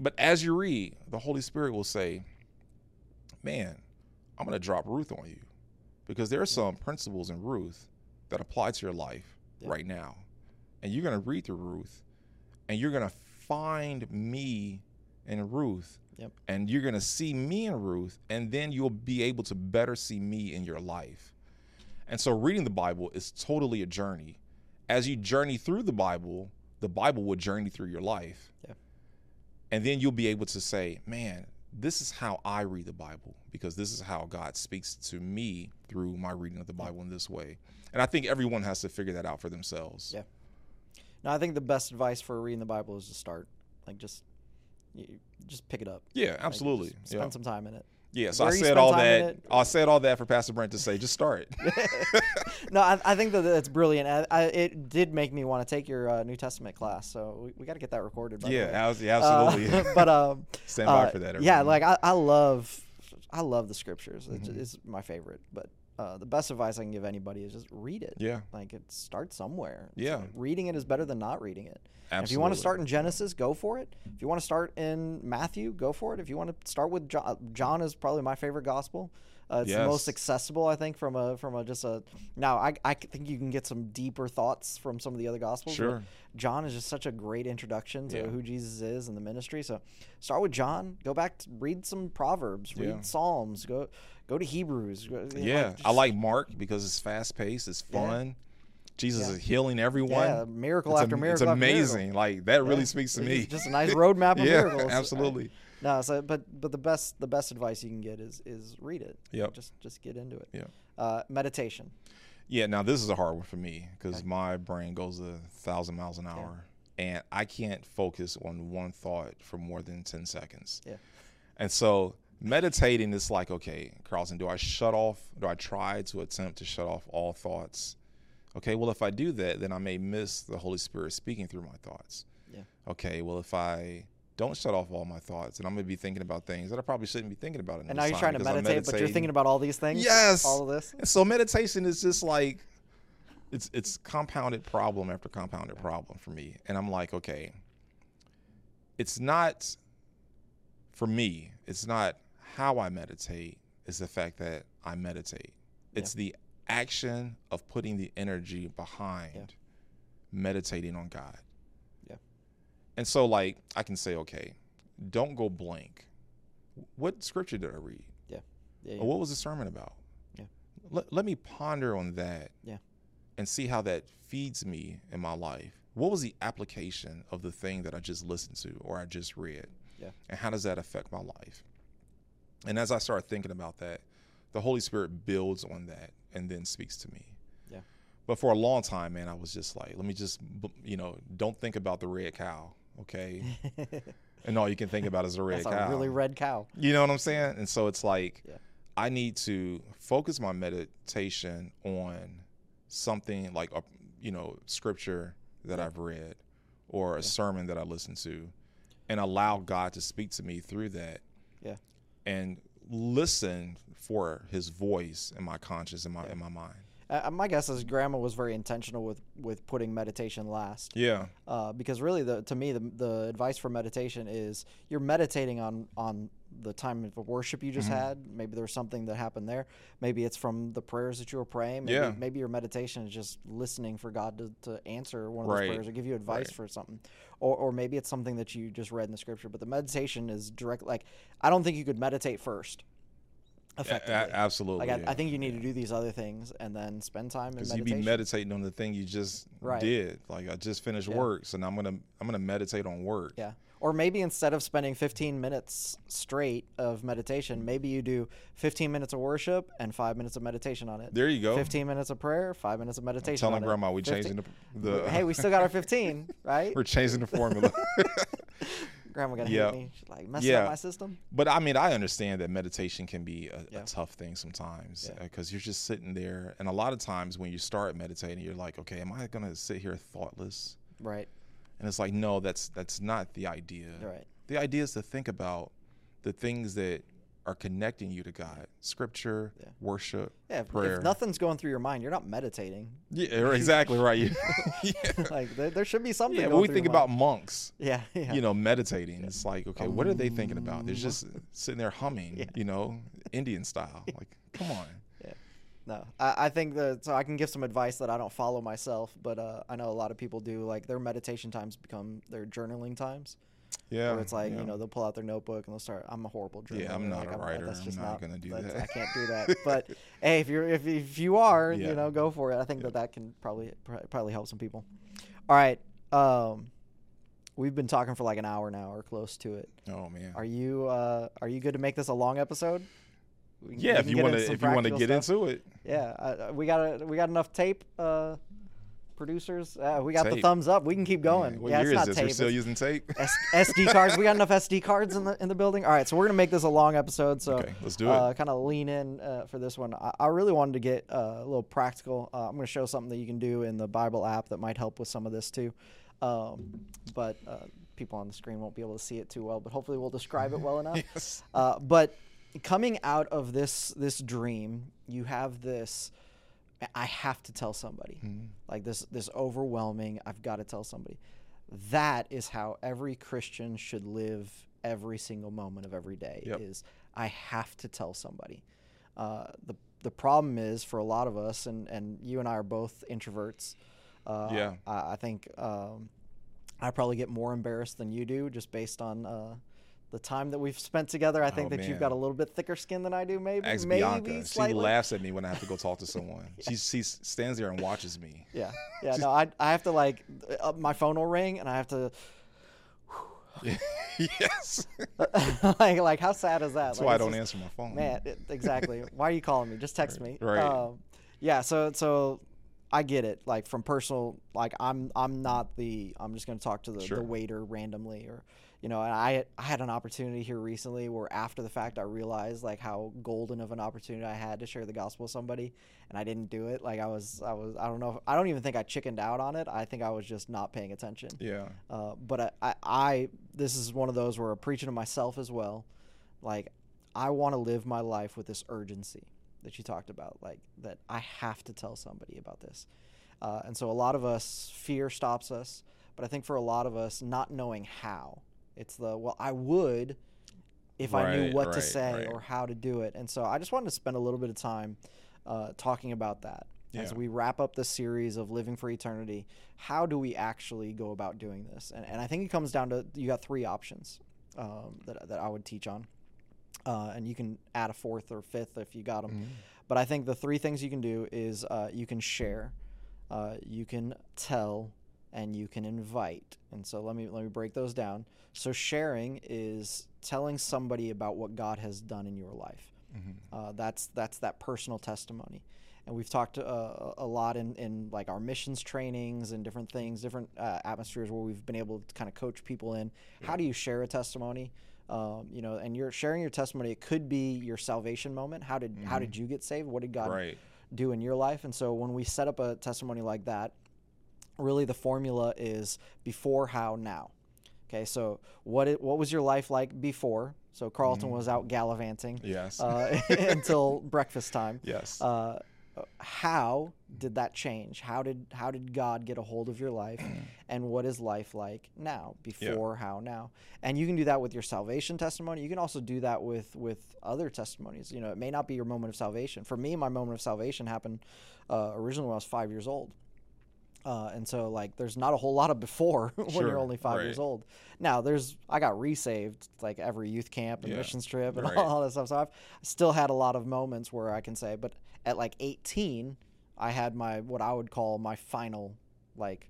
But as you read, the Holy Spirit will say, Man, I'm gonna drop Ruth on you. Because there are some principles in Ruth that apply to your life Yeah. right now. And you're gonna read through Ruth and you're gonna find me in Ruth. Yep. And you're gonna see me in Ruth, and then you'll be able to better see me in your life. And so reading the Bible is totally a journey. As you journey through the Bible, the Bible will journey through your life. Yeah. And then you'll be able to say, man, this is how I read the Bible because this is how God speaks to me through my reading of the Bible in this way. And I think everyone has to figure that out for themselves. Yeah. No, I think the best advice for reading the Bible is to start. Like just you, just pick it up. Yeah, Like, absolutely. yeah. spend some time in it. yeah. So I where you said all that. I said all that for Pastor Brent to say, just start. no, I, I think that that's brilliant. I, I, it did make me want to take your uh, New Testament class, so we, we got to get that recorded. By yeah, Uh, absolutely. but um, Stand by uh, for that. Yeah, like I, I love, I love the scriptures. It's, Mhm. it's my favorite. But uh, the best advice I can give anybody is just read it. yeah, Like it starts somewhere. Yeah. reading it is better than not reading it. absolutely. If you want to start in Genesis, go for it. If you want to start in Matthew, go for it. If you want to start with John, John is probably my favorite gospel. Uh, it's the most accessible, I think, from a from a just a. Now, I I think you can get some deeper thoughts from some of the other gospels. Sure. John is just such a great introduction to Yeah. who Jesus is and the ministry. So, start with John. Go back, to, read some Proverbs, read Yeah. Psalms. Go go to Hebrews. go- Yeah, I just- like Mark because it's fast paced, it's Yeah. fun. Jesus Yeah. is healing everyone. Yeah, miracle It's after am- miracle. It's after miracle. amazing. Like that really Yeah. speaks to It's me. Just a nice roadmap of yeah, miracles. absolutely. No, so but but the best the best advice you can get is is read it. Yep. Just just get into it. Yeah. Uh, meditation. Yeah, now this is a hard one for me because Okay. my brain goes a thousand miles an hour, and I can't focus on one thought for more than ten seconds. Yeah. And so meditating is like, okay, Carlton, do I shut off? Do I try to attempt to shut off all thoughts? Okay, well, if I do that, then I may miss the Holy Spirit speaking through my thoughts. Yeah. Okay, well, if I don't shut off all my thoughts, and I'm going to be thinking about things that I probably shouldn't be thinking about. In And now you're trying to meditate, but you're thinking about all these things. Yes. All of this. And so meditation is just like it's it's compounded problem after compounded problem for me. And I'm like, okay, it's not for me, it's not how I meditate, it's the fact that I meditate. It's the action of putting the energy behind Yeah. meditating on God. Yeah. And so like I can say, okay, don't go blank. What scripture did I read? Yeah. yeah, Or what was the sermon about? Yeah. Let, let me ponder on that. Yeah. And see how that feeds me in my life. What was the application of the thing that I just listened to or I just read? Yeah. And how does that affect my life? And as I start thinking about that, the Holy Spirit builds on that and then speaks to me. Yeah. But for a long time, man, I was just like, let me just, you know, don't think about the red cow, okay? and all you can think about is the red That's cow. a really red cow. You know what I'm saying? And so it's like Yeah. I need to focus my meditation on something like a you know scripture that Yeah. I've read or a sermon that I listened to and allow God to speak to me through that. Yeah. And listen for his voice in my conscience in my in my mind. Uh, my guess is Grandma was very intentional with with putting meditation last. Yeah. uh, because really the to me the, the advice for meditation is you're meditating on on the time of worship you Mm-hmm. just had maybe there's something that happened there maybe it's from the prayers that you were praying maybe, Yeah. maybe your meditation is just listening for god to, to answer one of those prayers or give you advice Right. for something or, or maybe it's something that you just read in the scripture but the meditation is direct like i don't think you could meditate first effectively a- absolutely. like I, I think you need to do these other things and then spend time because you meditation be meditating on the thing you just Right. did. Like I just finished Yeah. work, so now I'm gonna I'm gonna meditate on work. Yeah. Or maybe instead of spending 15 minutes straight of meditation, maybe you do 15 minutes of worship and five minutes of meditation on it. There you go. 15 minutes of prayer, five minutes of meditation. Telling on it. grandma we 15 changing the, the hey, we still got our 15, right? we're changing the formula. Grandma gonna Yeah. hate me. She's like messing Yeah. up my system. but I mean, I understand that meditation can be a, Yeah. a tough thing sometimes Yeah. Uh, because you're just sitting there, and a lot of times when you start meditating, you're like, okay, am I gonna sit here thoughtless? Right. And it's like, no, that's that's not the idea. Right. The idea is to think about the things that are connecting you to God: Scripture, Yeah. worship, Yeah. If, prayer. if nothing's going through your mind, you're not meditating. yeah, exactly right. yeah. like there, there should be something. yeah, going when we think about mind. monks, Yeah. Yeah. you know, meditating. It's like, okay, what are they thinking about? Um, They're just sitting there humming, you know, Indian style. Like, come on. No, I, I think that so I can give some advice that I don't follow myself, but uh, I know a lot of people do. Like their meditation times become their journaling times, Yeah. where it's like yeah. you know they'll pull out their notebook and they'll start. I'm a horrible journaler. Yeah, I'm not like, a writer. That's I'm just not gonna do that. I can't do that. But hey, if you're if, if you are, Yeah. you know, go for it. I think that that can probably probably help some people. All right, um, we've been talking for like an hour now or close to it. Oh man. Are you uh, are you good to make this a long episode? We can- we yeah, if you want to, if you want to get stuff. into it, Yeah, uh, we got a, we got enough tape. Uh, producers, uh, we got the thumbs up. We can keep going. What yeah, year it's is not this? tape. We're still using tape. S- SD cards. We got enough SD cards in the in the building. All right, so we're gonna make this a long episode. So Okay, let's do uh, it. Kind of lean in uh, for this one. I, I really wanted to get uh, a little practical. Uh, I'm gonna show something that you can do in the Bible app that might help with some of this too. Um, but uh, people on the screen won't be able to see it too well. But hopefully we'll describe it well enough. Yes. Uh, but coming out of this this dream, you have this. I have to tell somebody. Mm-hmm. Like this this overwhelming. I've got to tell somebody. That is how every Christian should live every single moment of every day. Yep. Is I have to tell somebody. Uh, the the problem is for a lot of us, and and you and I are both introverts. Uh, Yeah. I, I think um, I probably get more embarrassed than you do, just based on. Uh, the time that we've spent together, I think Oh, that you've got a little bit thicker skin than I do. Maybe, Ask maybe Bianca. She laughs at me when I have to go talk to someone. She she stands there and watches me. Yeah, yeah. No, I I have to like, uh, my phone will ring, and I have to yes. like like how sad is that? That's Like, why I don't just- answer my phone. Man, it- exactly. Why are you calling me? Just text me. Right. Um, yeah. So so I get it. Like from personal, like I'm I'm not the I'm just gonna talk to the, Sure. the waiter randomly or you know. And I I had an opportunity here recently where after the fact I realized like how golden of an opportunity I had to share the gospel with somebody, and I didn't do it. Like I was I was I don't know. If, I don't even think I chickened out on it. I think I was just not paying attention. Yeah. Uh, but I, I, I, this is one of those where I'm preaching to myself as well. Like, I want to live my life with this urgency that you talked about, like that I have to tell somebody about this. Uh, and so a lot of us, fear stops us. But I think for a lot of us, not knowing how, it's the well, I would if I knew Right, what to say right. or how to do it. And so I just wanted to spend a little bit of time uh, talking about that as we wrap up the series of living for eternity. How do we actually go about doing this? And, and I think it comes down to you got three options um, that, that I would teach on. Uh, and you can add a fourth or fifth if you got them. Mhm. But I think the three things you can do is uh, you can share, uh, you can tell, and you can invite. And so let me let me break those down. So sharing is telling somebody about what God has done in your life. Mhm. Uh, that's that's that personal testimony. And we've talked uh, a lot in, in like our missions trainings and different things, different uh, atmospheres where we've been able to kind of coach people in. How do you share a testimony? Um, you know, and you're sharing your testimony. It could be your salvation moment. How did how did you get saved? What did God Right. do in your life? And so when we set up a testimony like that, really the formula is before, how, now. Okay, so what it, what was your life like before? So Carlton was out gallivanting Yes. uh, until breakfast time. yes. Uh, how did that change? How did how did God get a hold of your life, and what is life like now? Before, how, now? And you can do that with your salvation testimony. You can also do that with with other testimonies. You know, it may not be your moment of salvation. For me, my moment of salvation happened uh, originally when I was five years old. Uh, and so, like, there's not a whole lot of before when you're only five years old. Now, there's I got resaved like every youth camp and Yeah, missions trip and right. all that stuff. So I've still had a lot of moments where I can say, but at like 18, I had my what I would call my final like.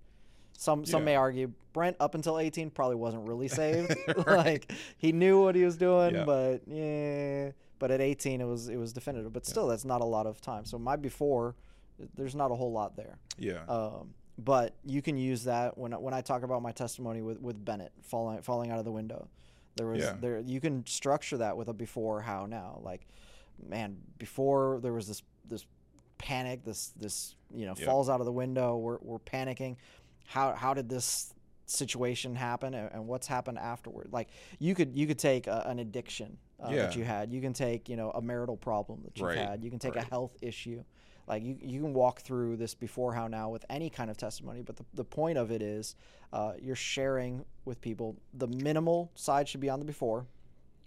Some some Yeah. may argue Brent up until 18 probably wasn't really saved. like he knew what he was doing, Yeah. but yeah. But at 18, it was it was definitive. But still, that's not a lot of time. So my before, there's not a whole lot there. yeah. Um, but you can use that when I- when I talk about my testimony with, with Bennett falling falling out of the window. There was Yeah. there you can structure that with a before how now. Like man before there was this this panic this this you know Yeah. falls out of the window we're, we're panicking. How how did this situation happen and, and what's happened afterward? Like you could you could take a, an addiction uh, that you had. You can take you know a marital problem that you've Right, had. You can take a health issue like you, you can walk through this before how now with any kind of testimony but the, the point of it is uh, you're sharing with people the minimal side should be on the before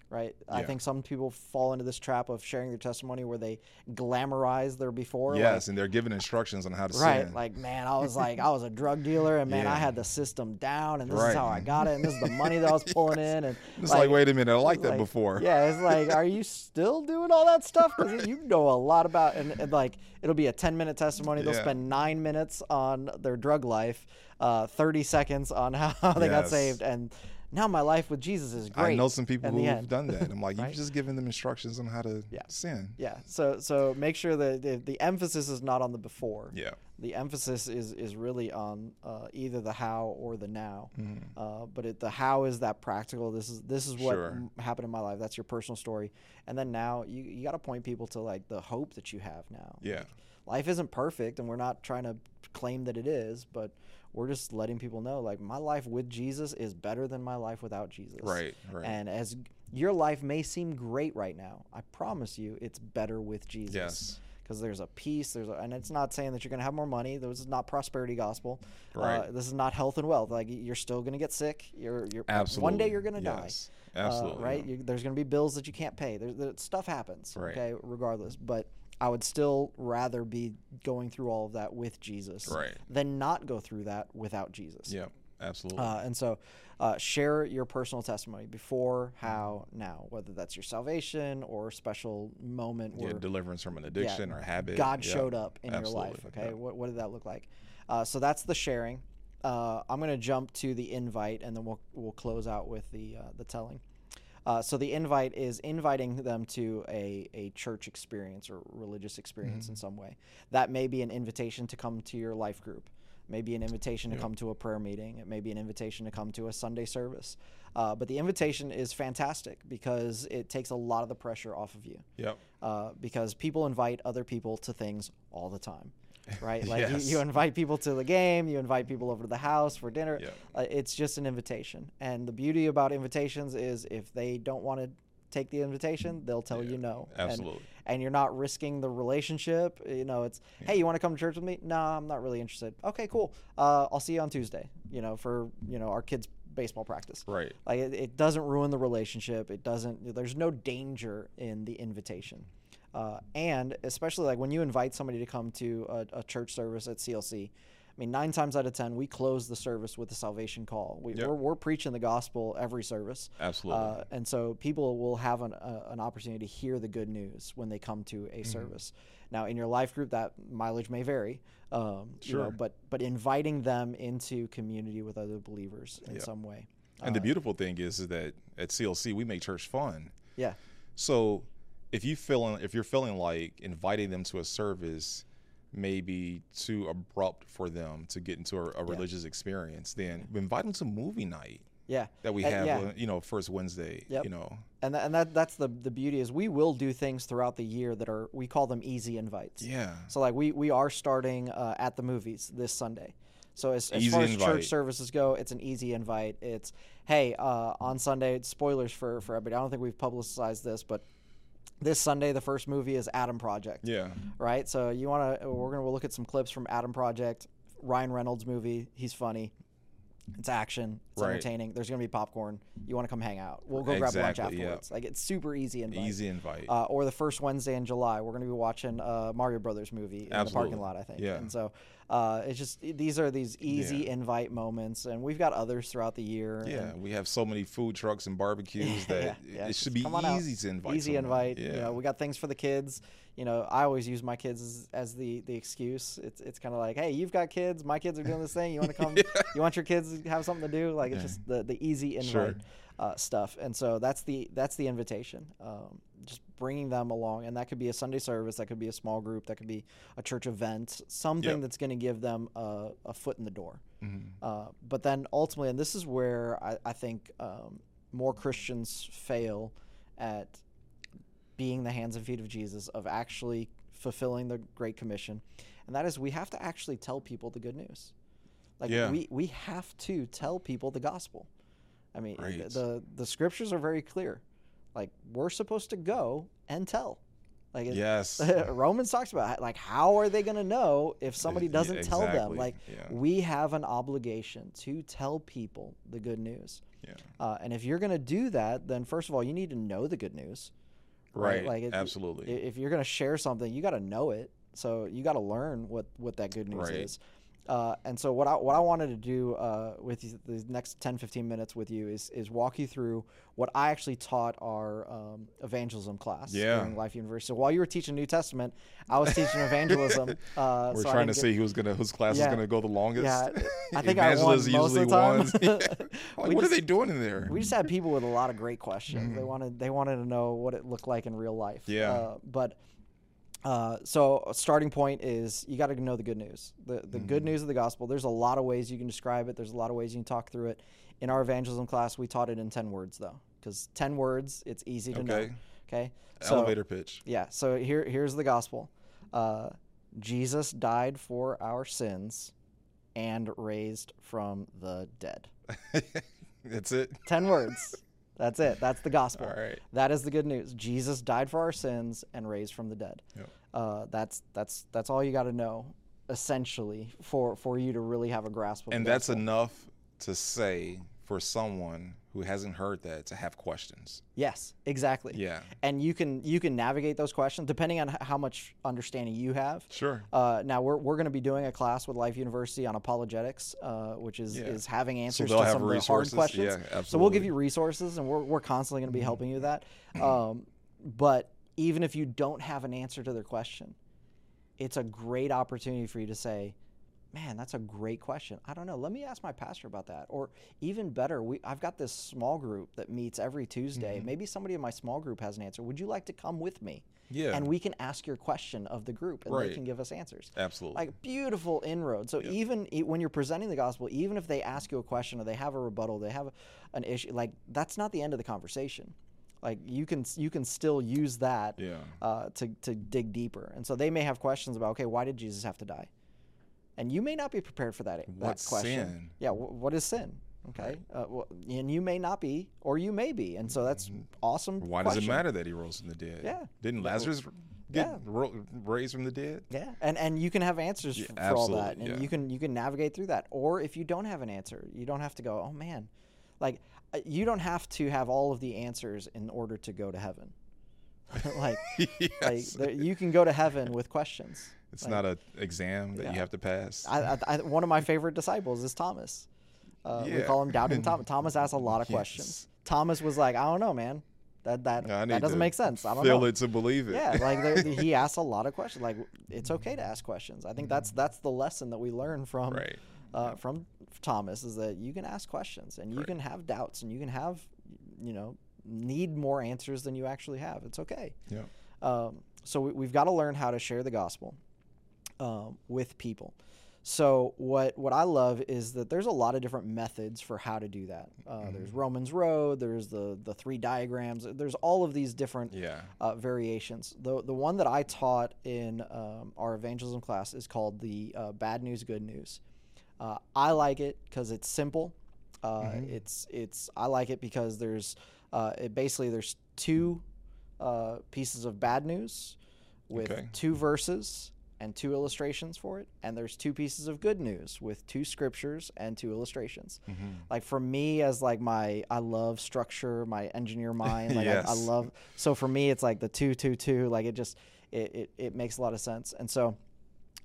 right i think some people fall into this trap of sharing their testimony where they glamorize their before like, yes, and they're giving instructions on how to Right, sin. like man, I was like, I was a drug dealer, and man, I had the system down, and this is how I got it, and this is the money that I was pulling in, and it's like, wait a minute, I like that like, before. Yeah, it's like, are you still doing all that stuff? Because you know a lot about, and, and like, it'll be a 10 minute testimony. They'll Yeah. spend nine minutes on their drug life, uh, 30 seconds on how they got saved, and now my life with Jesus is great. I know some people who've done that. I'm like, Right? you've just given them instructions on how to Yeah. sin. Yeah, so so make sure that the, the emphasis is not on the before. Yeah. The emphasis is is really on uh, either the how or the now. Mhm. Uh, but it, the how is that practical. This is this is what Sure. m- happened in my life. That's your personal story. And then now you you got to point people to like the hope that you have now. Yeah. Life isn't perfect, and we're not trying to claim that it is, but we're just letting people know like my life with Jesus is better than my life without Jesus. Right. Right. And as your life may seem great right now, I promise you it's better with Jesus yes. because there's a peace there's a, and it's not saying that you're going to have more money this is not prosperity gospel uh, Right. this is not health and wealth like you're still going to get sick you're you're Absolutely. one day you're going to die yes. Absolutely, right? yeah. You, there's going to be bills that you can't pay. There's there, stuff happens. Right. Okay, regardless. But I would still rather be going through all of that with Jesus Right. than not go through that without Jesus. Yeah, absolutely. Uh, and so, uh, share your personal testimony before, how, now, whether that's your salvation or a special moment yeah, where deliverance from an addiction or habit. God Yeah, showed up in your life. Okay, yeah. what, what did that look like? Uh, so that's the sharing. Uh, I'm going to jump to the invite, and then we'll we'll close out with the uh, the telling. Uh, so the invite is inviting them to a, a church experience or religious experience Mm-hmm. in some way. That may be an invitation to come to your life group, maybe an invitation to come to a prayer meeting, it may be an invitation to come to a Sunday service. Uh, but the invitation is fantastic because it takes a lot of the pressure off of you Yep. uh, because people invite other people to things all the time, right? Like Yes. you, you invite people to the game, you invite people over to the house for dinner. Yeah. Uh, it's just an invitation, and the beauty about invitations is if they don't want to take the invitation, they'll tell you no. And- absolutely. And, you're not risking the relationship. You know, it's hey, you want to come to church with me? No, I'm not really interested. Okay, cool. Uh, I'll see you on Tuesday. You know, for you know our kids' baseball practice. Right. Like it, it doesn't ruin the relationship. It doesn't. There's no danger in the invitation, uh, and especially like when you invite somebody to come to a, a church service at CLC. I mean, nine times out of ten, we close the service with a salvation call. We, Yep. we're, we're preaching the gospel every service, Absolutely. uh, and so people will have an, uh, an opportunity to hear the good news when they come to Mm-hmm. a service. Now, in your life group, that mileage may vary, um, you know, Sure. but but inviting them into community with other believers in Yeah. some way. and the beautiful thing is, is that at CLC we make church fun. Yeah. So if you feeling if you're feeling like inviting them to a service may be too abrupt for them to get into a, a religious experience, then invite them to movie night Yeah. that we have, yeah. uh, you know, first Wednesday. Yep. You know, and tha- and that that's the the beauty is we will do things throughout the year that are we call them easy invites. yeah, So like we we are starting uh, at the movies this Sunday. So as, as far as invite. church services go, it's an easy invite. It's hey uh, on Sunday. Spoilers for for everybody. I don't think we've publicized this, but this Sunday the first movie is Adam Project. yeah, Right. So you want to we're gonna look at some clips from Adam Project, Ryan Reynolds movie. He's funny. It's action. It's Right. entertaining. There's gonna be popcorn. You want to come hang out? We'll go grab lunch Exactly, yeah. afterwards. Like it's super easy invite. easy invite. Uh, or the first Wednesday in July, we're going to be watching uh, Mario Brothers movie in the parking lot, I think. Yeah. And so uh, it's just these are these easy Yeah. invite moments, and we've got others throughout the year. yeah, we have so many food trucks and barbecues that yeah, yeah, it should be on out. easy to invite. Easy someone. invite. Yeah. You know, we got things for the kids. You know, I always use my kids as, as the the excuse. It's it's kind of like, hey, you've got kids. My kids are doing this thing. You want to come? You want your kids to have something to do? Like it's just the the easy invite Sure. Uh, stuff. And so that's the that's the invitation. Um, just bringing them along, and that could be a Sunday service, that could be a small group, that could be a church event, something Yep. that's going to give them a, a foot in the door. Mhm. Uh, but then ultimately, and this is where I, I think um, more Christians fail at being the hands and feet of Jesus, of actually fulfilling the Great Commission, and that is we have to actually tell people the good news. Like Yeah. we we have to tell people the gospel. I mean, Right. the the scriptures are very clear. Like we're supposed to go and tell. Like Yes. Romans talks about like how are they going to know if somebody doesn't tell them? Like Yeah. we have an obligation to tell people the good news. Yeah. Uh, and if you're going to do that, then first of all, you need to know the good news. Right. Like it- Absolutely. If you're going to share something, you got to know it. So you got to learn what what that good news Right. is. Uh, and so what I what I wanted to do uh, with these- the next 10, 15 minutes with you is is walk you through what I actually taught our um, evangelism class Yeah. during Life University. So while you were teaching New Testament, I was teaching evangelism. Uh, We're so trying to didn't see who's gonna whose class Yeah. is gonna go the longest. Yeah, I think I won Evangelists most of usually the time. won. like, what just- are they doing in there? We just had people with a lot of great questions. They Mhm. wanted they wanted to know what it looked like in real life. Yeah. Uh, but uh, so a starting point is you got to know the good news. The the good Mm-hmm. news of the gospel. There's a lot of ways you can describe it. There's a lot of ways you can talk through it. In our evangelism class, we taught it in ten words though, because ten words it's easy to know. Okay. Okay. So- Elevator pitch. Yeah. So here here's the gospel. Uh, Jesus died for our sins and raised from the dead. That's it. 10 words. That's it. That's the gospel. All right. That is the good news. Jesus died for our sins and raised from the dead. Yep. Uh, that's that's that's all you got to know essentially for for you to really have a grasp of And that's enough to say for someone who hasn't heard that to have questions. Yes, exactly. Yeah. And you can you can navigate those questions depending on how much understanding you have. Sure. Uh, now we're, we're going to be doing a class with Life University on apologetics, uh, which is, Yeah. is having answers they'll to some of the hard questions. Yeah, absolutely. So we'll give you resources, and we're, we're constantly going to be helping you with that. Um, but even if you don't have an answer to their question, it's a great opportunity for you to say, "Man, that's a great question. I don't know. Let me ask my pastor about that." Or even better, we I've got this small group that meets every Tuesday. Maybe somebody in my small group has an answer. Would you like to come with me? Yeah. And we can ask your question of the group, and they can give us answers Absolutely. like beautiful inroad. So even e- when you're presenting the gospel, even if they ask you a question or they have a rebuttal, they have an issue, like that's not the end of the conversation. Like you can you can still use that Yeah. uh, to to dig deeper. And so they may have questions about okay, why did Jesus have to die? And you may not be prepared for that, that What's question. sin? Yeah, wh- what is sin? Okay, uh, well, and you may not be, or you may be, and so that's awesome. Why does it matter that he rose from the dead? Yeah. Didn't Lazarus get Yeah. ro- raised from the dead? Yeah, and and you can have answers Yeah, for all that, and yeah. you can you can navigate through that. Or if you don't have an answer, you don't have to go. Oh man, like uh, you don't have to have all of the answers in order to go to heaven. like like there, you can go to heaven with questions. It's like- not an exam that Yeah. you have to pass. I, I, I, one of my favorite disciples is Thomas. Uh, We call him Doubting Thomas. Thomas asked a lot of questions. Thomas was like, I don't know, man. That that that doesn't make sense. I don't Feel know. it to believe it. Yeah, like he asked a lot of questions. Like it's okay to ask questions. I think that's that's the lesson that we learn from Mm-hmm. Right. uh, from Thomas is that you can ask questions and you Right. can have doubts and you can have you know need more answers than you actually have. It's okay. Yeah. Um, so we, we've got to learn how to share the gospel um, with people. So what what I love is that there's a lot of different methods for how to do that. Uh, There's Romans Road. There's the the three diagrams. There's all of these different Yeah. uh, variations. The the one that I taught in um, our evangelism class is called the uh, Bad News Good News. Uh, I like it because it's simple. Uh, It's it's I like it because there's uh, it basically there's two uh, pieces of bad news with Okay. two verses and two illustrations for it, and there's two pieces of good news with two scriptures and two illustrations. Like for me, as like my I love structure, my engineer mind. Like I, I love so for me it's like the two two two. Like it just it, it, it makes a lot of sense. And so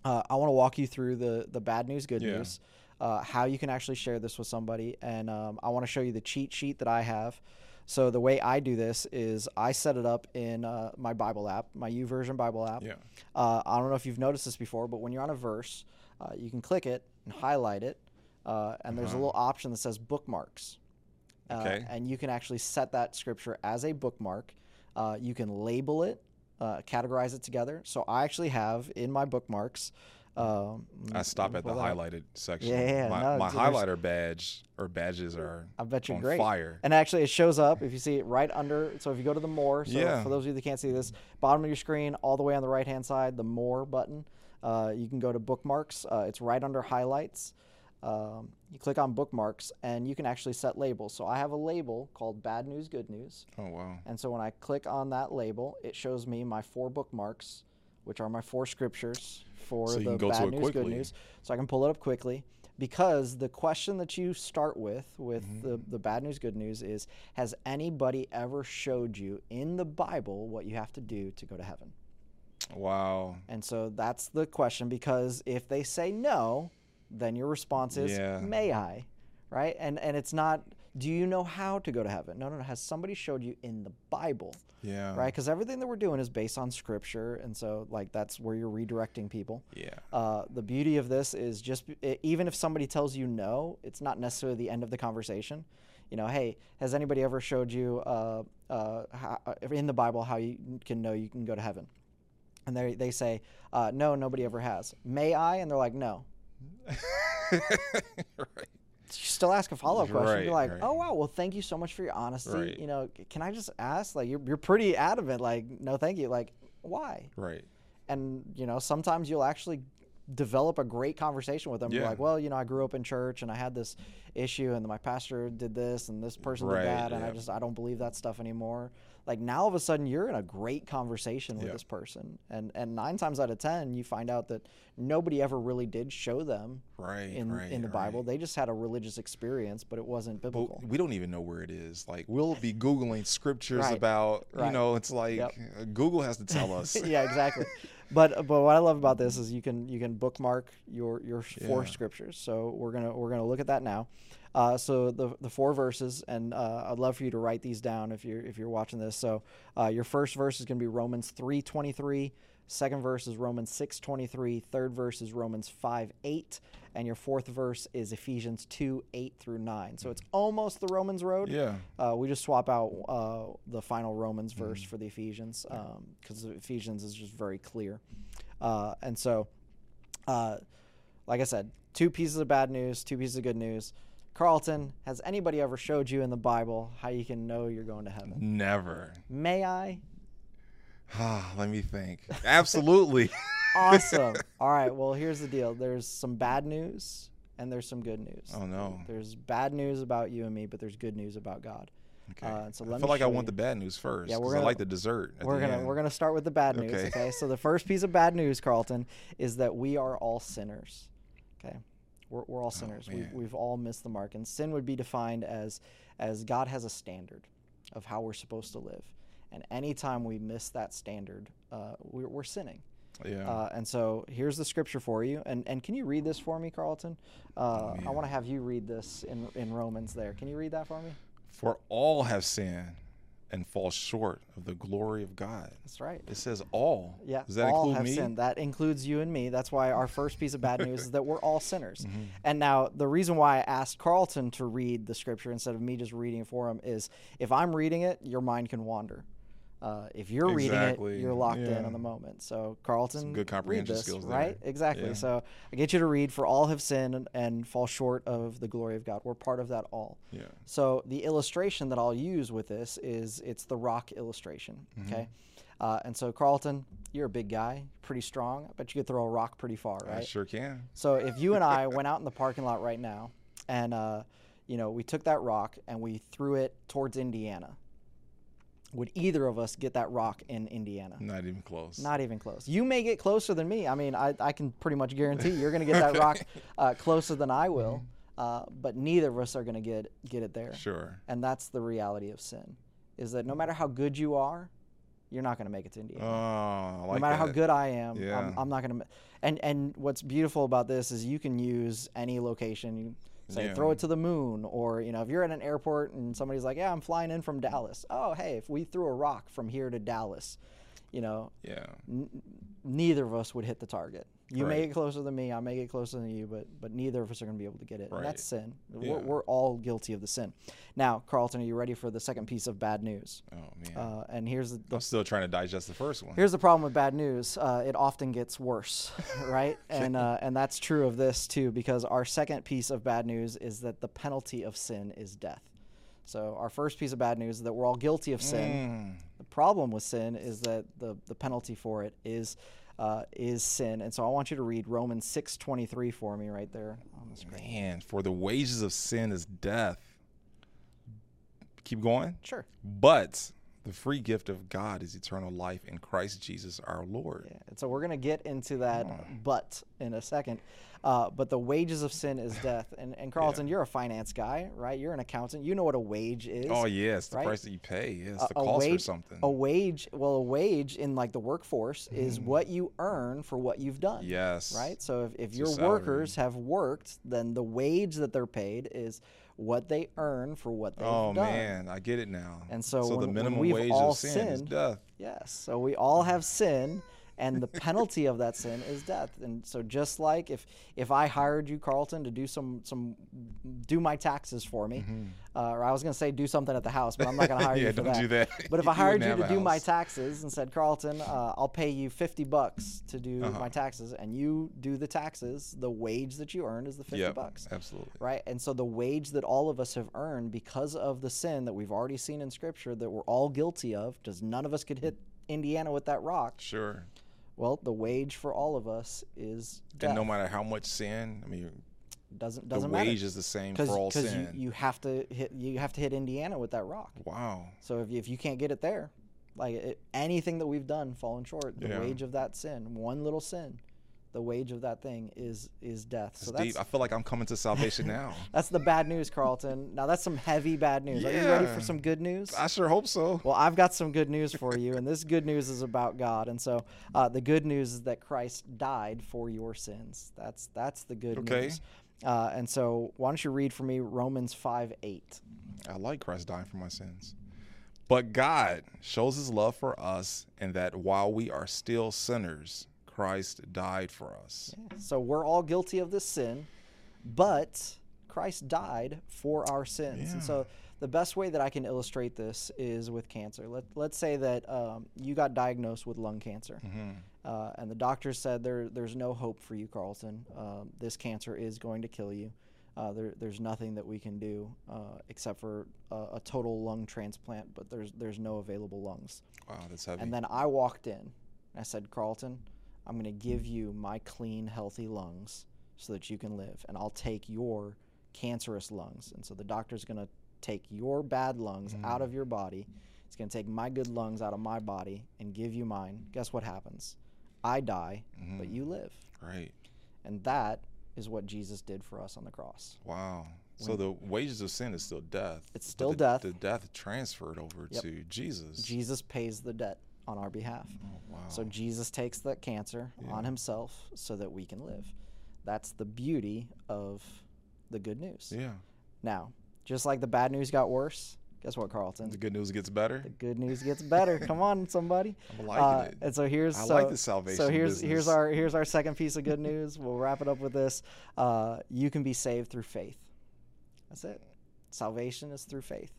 uh, I want to walk you through the the bad news, good Yeah. news, uh, how you can actually share this with somebody, and um, I want to show you the cheat sheet that I have. So the way I do this is I set it up in uh, my Bible app, my YouVersion Bible app. Yeah. Uh, I don't know if you've noticed this before, but when you're on a verse, uh, you can click it and highlight it, uh, and there's a little option that says bookmarks. Uh, Okay. and you can actually set that scripture as a bookmark. Uh, you can label it, uh, categorize it together. So I actually have in my bookmarks. Um, I stop at the that highlighted section. Yeah, yeah, My, no, my highlighter badge or badges are I bet you're on great. fire. And actually, it shows up if you see it right under. So if you go to the more, so Yeah. for those of you that can't see this, bottom of your screen, all the way on the right hand side, the more button. Uh, you can go to bookmarks. Uh, it's right under highlights. Um, you click on bookmarks, and you can actually set labels. So I have a label called Bad News, Good News. Oh wow. And so when I click on that label, it shows me my four bookmarks, which are my four scriptures for So the can go to bad news, good news. So I can pull it up quickly because the question that you start with with Mm-hmm. the, the bad news, good news is Has anybody ever showed you in the Bible what you have to do to go to heaven? Wow. And so that's the question because if they say no, then your response is, Yeah. May I? Right? And and it's not, do you know how to go to heaven? No, no, no. Has somebody showed you in the Bible? Yeah. right? Because everything that we're doing is based on scripture, and so like that's where you're redirecting people. Yeah. Uh, the beauty of this is just e- even if somebody tells you no, it's not necessarily the end of the conversation. You know, hey, has anybody ever showed you uh, uh, how, uh, in the Bible how you can know you can go to heaven? And they they say, uh, no, nobody ever has. May I? And they're like, no. right. You still ask a follow up question. Right, You're like, right. oh wow, well thank you so much for your honesty. Right. You know, can I just ask? Like, you're you're pretty adamant. Like, no, thank you. Like, why? Right. and you know sometimes you'll actually develop a great conversation with them. Yeah. Like, well, you know, I grew up in church and I had this issue, and my pastor did this, and this person did that, and I just I don't believe that stuff anymore. Like now, all of a sudden, you're in a great conversation with this person, and and nine times out of ten, you find out that nobody ever really did show them Right. in right, in the Bible. right. They just had a religious experience, but it wasn't biblical. But we don't even know where it is. Like we'll be googling scriptures Right. about, you know, it's like Yep. uh, Google has to tell us. yeah, exactly. But but what I love about this is you can you can bookmark your your four Yeah. scriptures. So we're gonna we're gonna look at that now. Uh, so the the four verses, and uh, I'd love for you to write these down if you're if you're watching this. So uh, your first verse is gonna be Romans three twenty three. Second verse is Romans six twenty three. Third verse is Romans five eight, and your fourth verse is Ephesians two eight through nine. So it's almost the Romans road. Yeah. Uh, we just swap out uh, the final Romans verse for the Ephesians because Ephesians is just very clear. Uh, and so, uh, like I said, two pieces of bad news, two pieces of good news. Carlton, has anybody ever showed you in the Bible how you can know you're going to heaven? Never. May I? Ah, Let me think. Absolutely. Awesome. All right. Well, here's the deal. There's some bad news and there's some good news. Oh, no. There's bad news about you and me, but there's good news about God. Okay. Uh, so I feel like I want you. the bad news first. Yeah, we're I gonna- like the dessert. we're the gonna end. we're gonna start with the bad news. Okay. Okay. So the first piece of bad news, Carlton, is that we are all sinners. Okay. We're, we're all sinners. we, man. we've all missed the mark, and sin would be defined as as God has a standard of how we're supposed to live, and anytime we miss that standard, uh, we're, we're sinning. Yeah. Uh, and so here's the scripture for you. And and can you read this for me, Carlton? Uh, I want to have you read this in in Romans. There, can you read that for me? For all have sinned and fall short of the glory of God. That's right. It says all. Yeah, Does that all include have me? sinned. That includes you and me. That's why our first piece of bad news is that we're all sinners. Mm-hmm. And now the reason why I asked Carlton to read the scripture instead of me just reading it for him is if I'm reading it, your mind can wander. Uh, if you're reading it, you're locked in on the moment. So Carlton, good read comprehension this, skills there. right? Exactly. Yeah. So I get you to read. For all have sinned and, and fall short of the glory of God. We're part of that all. Yeah. So the illustration that I'll use with this is it's the rock illustration. Mm-hmm. Okay. Uh, and so Carlton, you're a big guy, pretty strong. I bet you could throw a rock pretty far, right? I sure can. So if you and I went out in the parking lot right now, and uh, you know we took that rock and we threw it towards Indiana, would either of us get that rock in Indiana? Not even close. Not even close. You may get closer than me. I mean, I, I can pretty much guarantee you're going to get that rock uh, closer than I will. Uh, but neither of us are going to get get it there. Sure. And that's the reality of sin, is that no matter how good you are, you're not going to make it to Indiana. Oh, I like no matter how good I am, I'm, I'm not going to. And and what's beautiful about this is you can use any location. You say Yeah. throw it to the moon, or you know if you're at an airport and somebody's like, "Yeah, I'm flying in from Dallas." Oh, hey, if we threw a rock from here to Dallas, you know, Yeah. n- neither of us would hit the target. You may get closer than me, I may get closer than you, but but neither of us are going to be able to get it. And that's sin. We're, we're all guilty of the sin. Now, Carlton, are you ready for the second piece of bad news? Oh man. Uh, and here's the, the I'm still trying to digest the first one. Here's the problem with bad news. Uh, it often gets worse, right? and uh, and that's true of this too, because our second piece of bad news is that the penalty of sin is death. So our first piece of bad news is that we're all guilty of sin. Mm. The problem with sin is that the the penalty for it is uh, is sin. And so I want you to read Romans six twenty three for me right there on the screen. Man, for the wages of sin is death. Keep going. Sure. But the free gift of God is eternal life in Christ Jesus our Lord. Yeah. And so we're going to get into that but in a second. Uh, but the wages of sin is death. And, and Carlton, you're a finance guy, right? You're an accountant. You know what a wage is. Oh yes, the right? price that you pay. Yes, A- the a cost for something. A wage, well, a wage in like the workforce is Mm. what you earn for what you've done. yes. Right. So if, if It's your workers have worked, then the wage that they're paid is what they earn for what they've Oh done. man, I get it now. And so so when- the minimum we've wage all of sin is sinned- death. Yes. So we all have sin, and the penalty of that sin is death. And so just like if if I hired you, Carlton, to do some some do my taxes for me, uh, or I was going to say do something at the house, but I'm not going to hire Mm-hmm. Yeah, you for don't that. do that. But if I hired you to do my taxes and said, Carlton, uh, I'll pay you 50 bucks to do Uh-huh. my taxes, and you do the taxes, the wage that you earned is the 50 Yep, bucks absolutely. right? And so the wage that all of us have earned because of the sin that we've already seen in Scripture that we're all guilty of, because none of us could hit Indiana with that rock. Sure. Well, the wage for all of us is death. And no matter how much sin, I mean, doesn't doesn't matter wage is the same for all sin. you, you have to hit you have to hit Indiana with that rock. wow. So if you, if you can't get it there, like it, anything that we've done fallen short, the Yeah. wage of that sin, one little sin, the wage of that thing is is death. So that's deep. I feel like I'm coming to salvation now. that's the bad news, Carlton. Now that's some heavy bad news. Are you ready for some good news? I sure hope so. Well, I've got some good news for you, and this good news is about God. And so, uh, the good news is that Christ died for your sins. That's that's the good Okay. news. Uh, and so, why don't you read for me Romans five eight? I like Christ dying for my sins. But God shows his love for us in that while we are still sinners, Christ died for us. So we're all guilty of this sin, but Christ died for our sins. And so the best way that I can illustrate this is with cancer. Let, let's say that um, you got diagnosed with lung cancer, uh, and the doctor said there, there's no hope for you, Carlton. Um, this cancer is going to kill you. Uh, there, there's nothing that we can do uh, except for a, a total lung transplant, but there's there's no available lungs. Wow, that's heavy. And then I walked in and I said, Carlton, I'm going to give you my clean, healthy lungs so that you can live. And I'll take your cancerous lungs. And so the doctor's going to take your bad lungs mm. out of your body. It's going to take my good lungs out of my body and give you mine. Guess what happens? I die, but mm. you live. right. And that is what Jesus did for us on the cross. Wow. So the wages of sin is still death. It's still the, death. The death transferred over Yep. to Jesus. Jesus pays the debt on our behalf. Oh, wow. So Jesus takes that cancer on himself so that we can live. That's the beauty of the good news. yeah. Now, just like the bad news got worse, guess what, Carlton? The good news gets better. The good news gets better. Come on, somebody. I'm liking Uh, it. And so here's I so, like the salvation So here's here's our here's our second piece of good news. we'll wrap it up with this. Uh, you can be saved through faith. That's it. Salvation is through faith.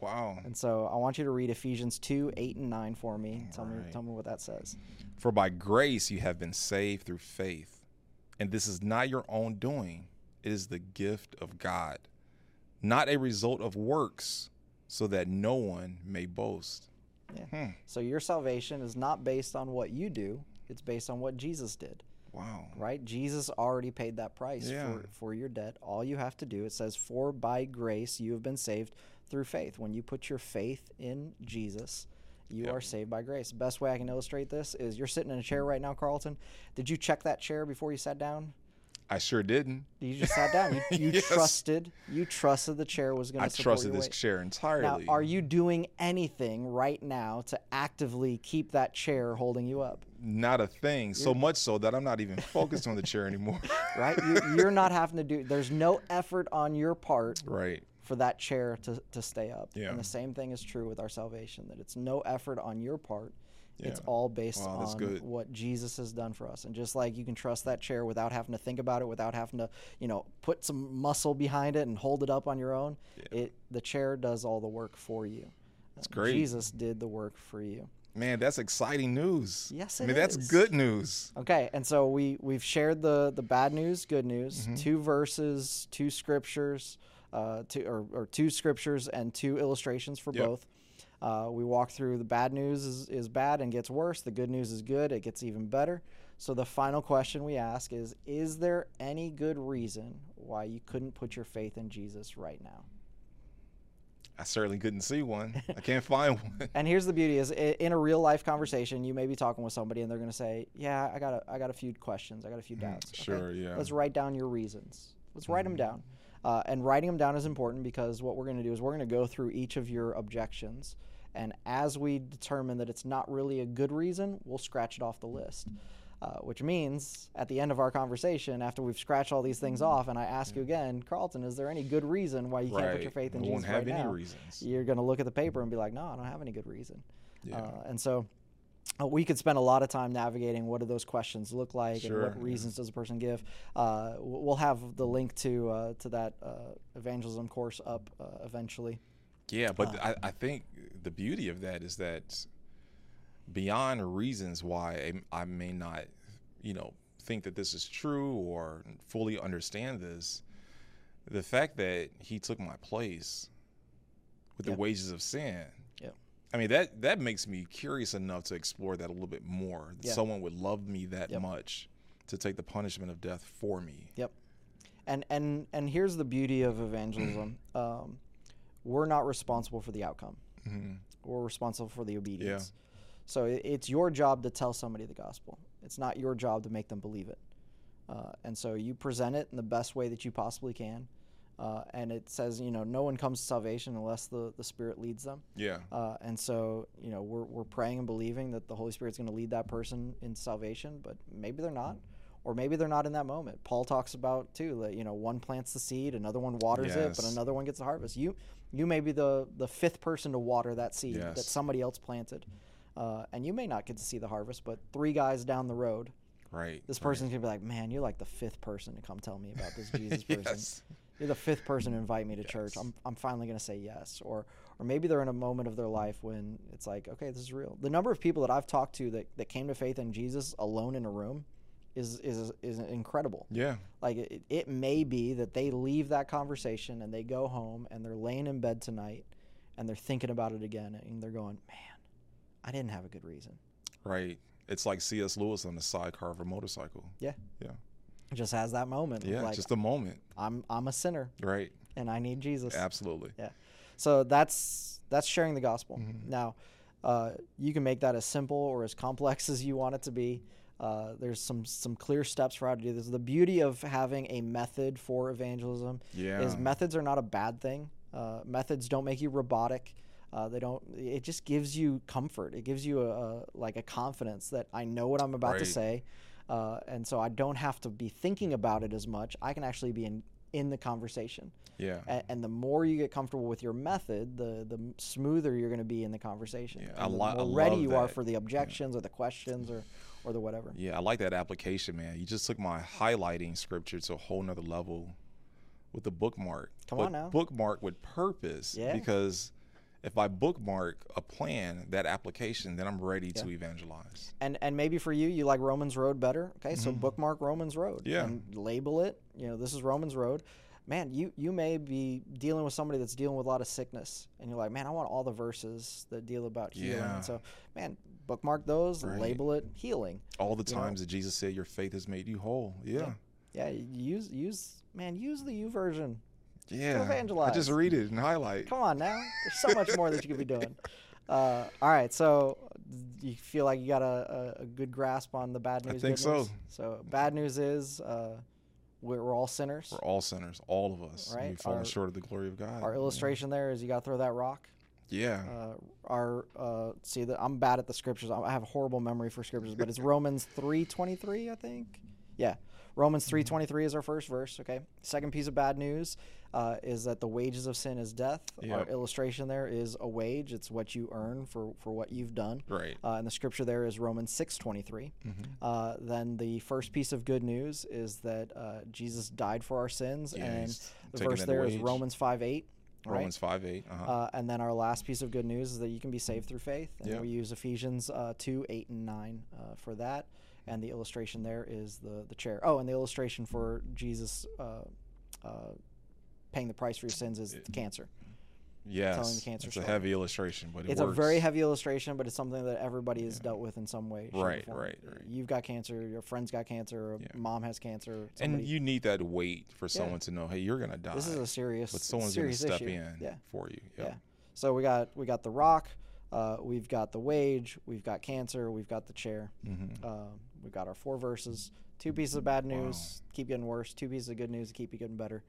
Wow. And so I want you to read Ephesians two eight and nine for me. Tell me tell me what that says. For by grace you have been saved through faith. And this is not your own doing, it is the gift of God, not a result of works, so that no one may boast. Yeah. Hmm. So your salvation is not based on what you do, it's based on what Jesus did, Wow. right? Jesus already paid that price Yeah. for, for your debt. All you have to do, it says, For by grace you have been saved through faith. When you put your faith in Jesus, you Yep. are saved by grace. Best way I can illustrate this is you're sitting in a chair right now, Carlton. Did you check that chair before you sat down? I sure didn't. You just sat down. You, you Yes. trusted. You trusted the chair was going I to support trusted this weight. chair entirely. Now, are you doing anything right now to actively keep that chair holding you up? Not a thing. So much so that I'm not even focused on the chair anymore. Right? you, you're not having to do. There's no effort on your part right. For that chair to, to stay up. Yeah. And the same thing is true with our salvation. That it's no effort on your part. It's all based Wow, on good. what Jesus has done for us. And just like you can trust that chair without having to think about it, without having to, you know, put some muscle behind it and hold it up on your own, it the chair does all the work for you. That's great. Jesus did the work for you. Man, that's exciting news. Yes, I mean, that's good news. Okay, and so we we've shared the the bad news, good news, Mm-hmm. two verses, two scriptures, uh, two or, or two scriptures and two illustrations for Yep. both. Uh, we walk through the bad news is, is bad and gets worse. The good news is good; it gets even better. So the final question we ask is: Is there any good reason why you couldn't put your faith in Jesus right now? I certainly couldn't see one. I can't find one. And here's the beauty: is in a real life conversation, you may be talking with somebody, and they're going to say, "Yeah, I got a, I got a few questions, I got a few doubts." Okay, sure, yeah. Let's write down your reasons. Let's write them Mm-hmm. down. Uh, and writing them down is important because what we're going to do is we're going to go through each of your objections, and as we determine that it's not really a good reason, we'll scratch it off the list. Uh, which means at the end of our conversation, after we've scratched all these things off, and I ask you again, Carlton, is there any good reason why you can't put your faith in I Jesus won't have right any now? reasons. You're going to look at the paper and be like, no, I don't have any good reason. Yeah. Uh, and so we could spend a lot of time navigating what do those questions look like Sure, and what yeah. reasons does a person give. Uh, we'll have the link to uh, to that uh, evangelism course up uh, eventually. Yeah, but I, I think the beauty of that is that beyond reasons why I, I may not, you know, think that this is true or fully understand this, the fact that he took my place with Yep. the wages of sin. I mean that that makes me curious enough to explore that a little bit more. That Yeah. someone would love me that Yep. much to take the punishment of death for me. Yep. And and and here's the beauty of evangelism. um, we're not responsible for the outcome. hmm We're responsible for the obedience. So it's your job to tell somebody the gospel. It's not your job to make them believe it. Uh, and so you present it in the best way that you possibly can. Uh, and it says, you know, no one comes to salvation unless the, the Spirit leads them. Yeah. Uh, and so, you know, we're, we're praying and believing that the Holy Spirit's going to lead that person in salvation, but maybe they're not. Or maybe they're not in that moment. Paul talks about too that you know one plants the seed, another one waters it, but another one gets the harvest. You you may be the the fifth person to water that seed that somebody else planted, uh, and you may not get to see the harvest. But three guys down the road, Right. this right. person's gonna be like, "Man, you're like the fifth person to come tell me about this Jesus person. Yes. You're the fifth person to invite me to church. I'm, I'm finally going to say yes. Or, or maybe they're in a moment of their life when it's like, okay, this is real. The number of people that I've talked to that, that came to faith in Jesus alone in a room is, is, is incredible. Yeah. Like it, it may be that they leave that conversation and they go home and they're laying in bed tonight and they're thinking about it again and they're going, man, I didn't have a good reason. Right. It's like C.S. Lewis on the sidecar of a motorcycle. Yeah. Yeah. Just has that moment. Yeah. like, just a moment. I'm, I'm a sinner Right. and I need Jesus. Absolutely. Yeah. So that's that's sharing the gospel. Mhm. Now, uh, you can make that as simple or as complex as you want it to be. Uh, there's some some clear steps for how to do this. The beauty of having a method for evangelism Yeah. is methods are not a bad thing. Uh, methods don't make you robotic. Uh, they don't. It just gives you comfort. It gives you a, a like a confidence that I know what I'm about to say, uh, and so I don't have to be thinking about it as much. I can actually be in in the conversation. yeah. And, and the more you get comfortable with your method, the the smoother you're going to be in the conversation. Yeah, and the I more ready you are for the objections or the questions or or the whatever. Yeah, I like that application, man. You just took my highlighting scripture to a whole nother level with the bookmark. Come But on now. Bookmark with purpose. Yeah. Because if I bookmark a plan, that application, then I'm ready to evangelize. And and maybe for you, you like Romans Road better. Okay, so bookmark Romans Road. Mm-hmm. Yeah. And label it. You know, this is Romans Road. Man, you you may be dealing with somebody that's dealing with a lot of sickness, and you're like, man, I want all the verses that deal about healing. Yeah. So, man, bookmark those, Right. label it healing. All the You know? times that Jesus said, Your faith has made you whole. Yeah. Yeah, use use man, use the YouVersion. Yeah. I evangelize. just read it and highlight. Come on now. There's so much more that you could be doing. Uh, all right, so you feel like you got a, a, a good grasp on the bad news? I think so. So bad news is uh, we're, we're all sinners. We're all sinners, all of us. Right. We've fallen Our- short of the glory of God. Our illustration there is you got to throw that rock. Yeah. Uh, our uh, see that I'm bad at the scriptures. I have a horrible memory for scriptures, but it's Romans three twenty three, I think. Yeah, Romans three twenty three is our first verse. Okay. Second piece of bad news uh, is that the wages of sin is death. Our illustration there is a wage. It's what you earn for for what you've done. right. Uh, and the scripture there is Romans six twenty three. Mhm. Uh, then the first piece of good news is that uh, Jesus died for our sins, Yeah, and the verse there is wage. Romans five eight. Right? Romans 5 8. Uh-huh. Uh, and then our last piece of good news is that you can be saved through faith. And Yeah. we use Ephesians uh, 2, 8, and 9 uh, for that. And the illustration there is the, the chair. Oh, and the illustration for Jesus uh, uh, paying the price for your sins is It- cancer. yes. the cancer it's a heavy illustration, but it it's works. a very heavy illustration, but it's something that everybody has dealt with in some way. Right, right, right. You've got cancer, your friend's got cancer, Yeah. mom has cancer. And you need that weight for someone to know, hey, you're going to die. this is a serious, but someone's going to step issue. in Yeah. for you. Yeah. So we got we got the rock, uh, we've got the wage, we've got cancer, we've got the chair. Mhm. Uh, we've got our four verses. Two pieces of bad news, keep getting worse. Two pieces of good news, keep you getting better.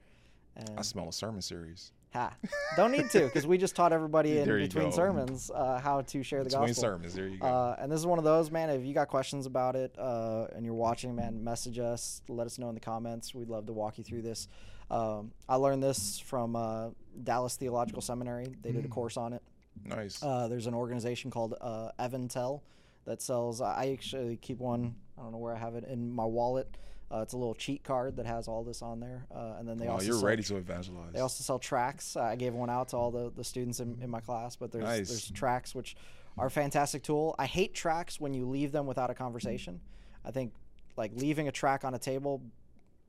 And I smell a sermon series. ha, don't need to because we just taught everybody in between go. sermons uh, how to share the gospel. Between sermons. There you go. Uh, and this is one of those, man. If you got questions about it uh, and you're watching, man, message us. Let us know in the comments. We'd love to walk you through this. Um, I learned this from uh, Dallas Theological Seminary. They did a Mm. course on it. nice. Uh, there's an organization called uh, EvanTell that sells. I actually keep one. I don't know where I have it in my wallet. Uh, it's a little cheat card that has all this on there. Uh, and then they wow, also you're sell ready to evangelize. they also sell tracts. I gave one out to all the, the students in, in my class, but there's Nice. there's tracts which are a fantastic tool. I hate tracts when you leave them without a conversation. I think like leaving a tract on a table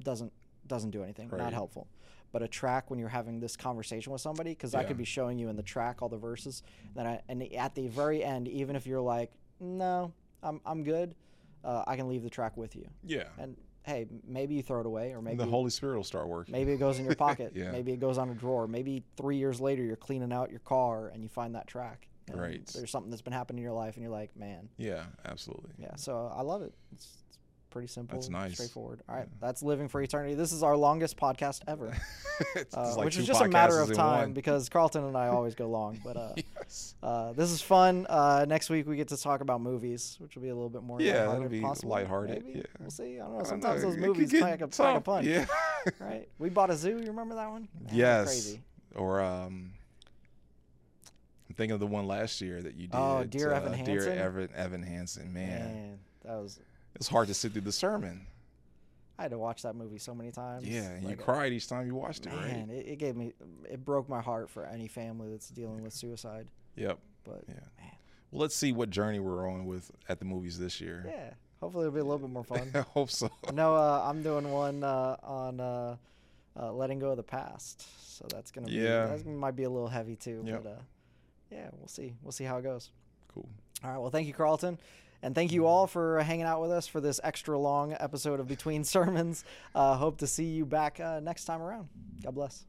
doesn't doesn't do anything. Not helpful. but a tract when you're having this conversation with somebody because I could be showing you in the tract all the verses. Then I, and at the very end, even if you're like, no, I'm I'm good, uh, I can leave the tract with you. Yeah. And hey, maybe you throw it away, or maybe the Holy Spirit will start working. maybe it goes in your pocket. Yeah. Maybe it goes on a drawer. Maybe three years later, you're cleaning out your car and you find that tract. Right. There's something that's been happening in your life, and you're like, man, Yeah, absolutely. yeah. So I love it. It's, it's pretty simple. That's nice. Straightforward. All right, that's living for eternity. This is our longest podcast ever, uh, like which is just a matter of time because Carlton and I always go long. But uh, yes. uh, this is fun. Uh, next week we get to talk about movies, which will be a little bit more Yeah, lighthearted, that'll be possibly, lighthearted, maybe. yeah. We'll see. I don't know. I don't Sometimes know, those movies pack a, pack a punch. Yeah. Right. We bought a zoo. You remember that one? That yes. Crazy. Or um, I'm thinking of the one last year that you did. Oh, Dear Evan Dear Hansen? Evan, Evan Hansen. Man, Man, that was. It's hard to sit through the sermon. I had to watch that movie so many times. Yeah, and you Like, cried each time you watched it, Man, right? it, it gave me. It broke my heart for any family that's dealing with suicide. Yep. But Yeah. man, Well, let's see what journey we're on with at the movies this year. yeah. Hopefully it'll be a little bit more fun. I hope so. no, uh, I'm doing one uh, on uh, uh, letting go of the past. So that's gonna be. Yeah. That might be a little heavy too. Yep. But uh, yeah, we'll see. We'll see how it goes. Cool. All right. Well, thank you, Carlton. And thank you all for hanging out with us for this extra long episode of Between Sermons. Uh, hope to see you back uh, next time around. God bless.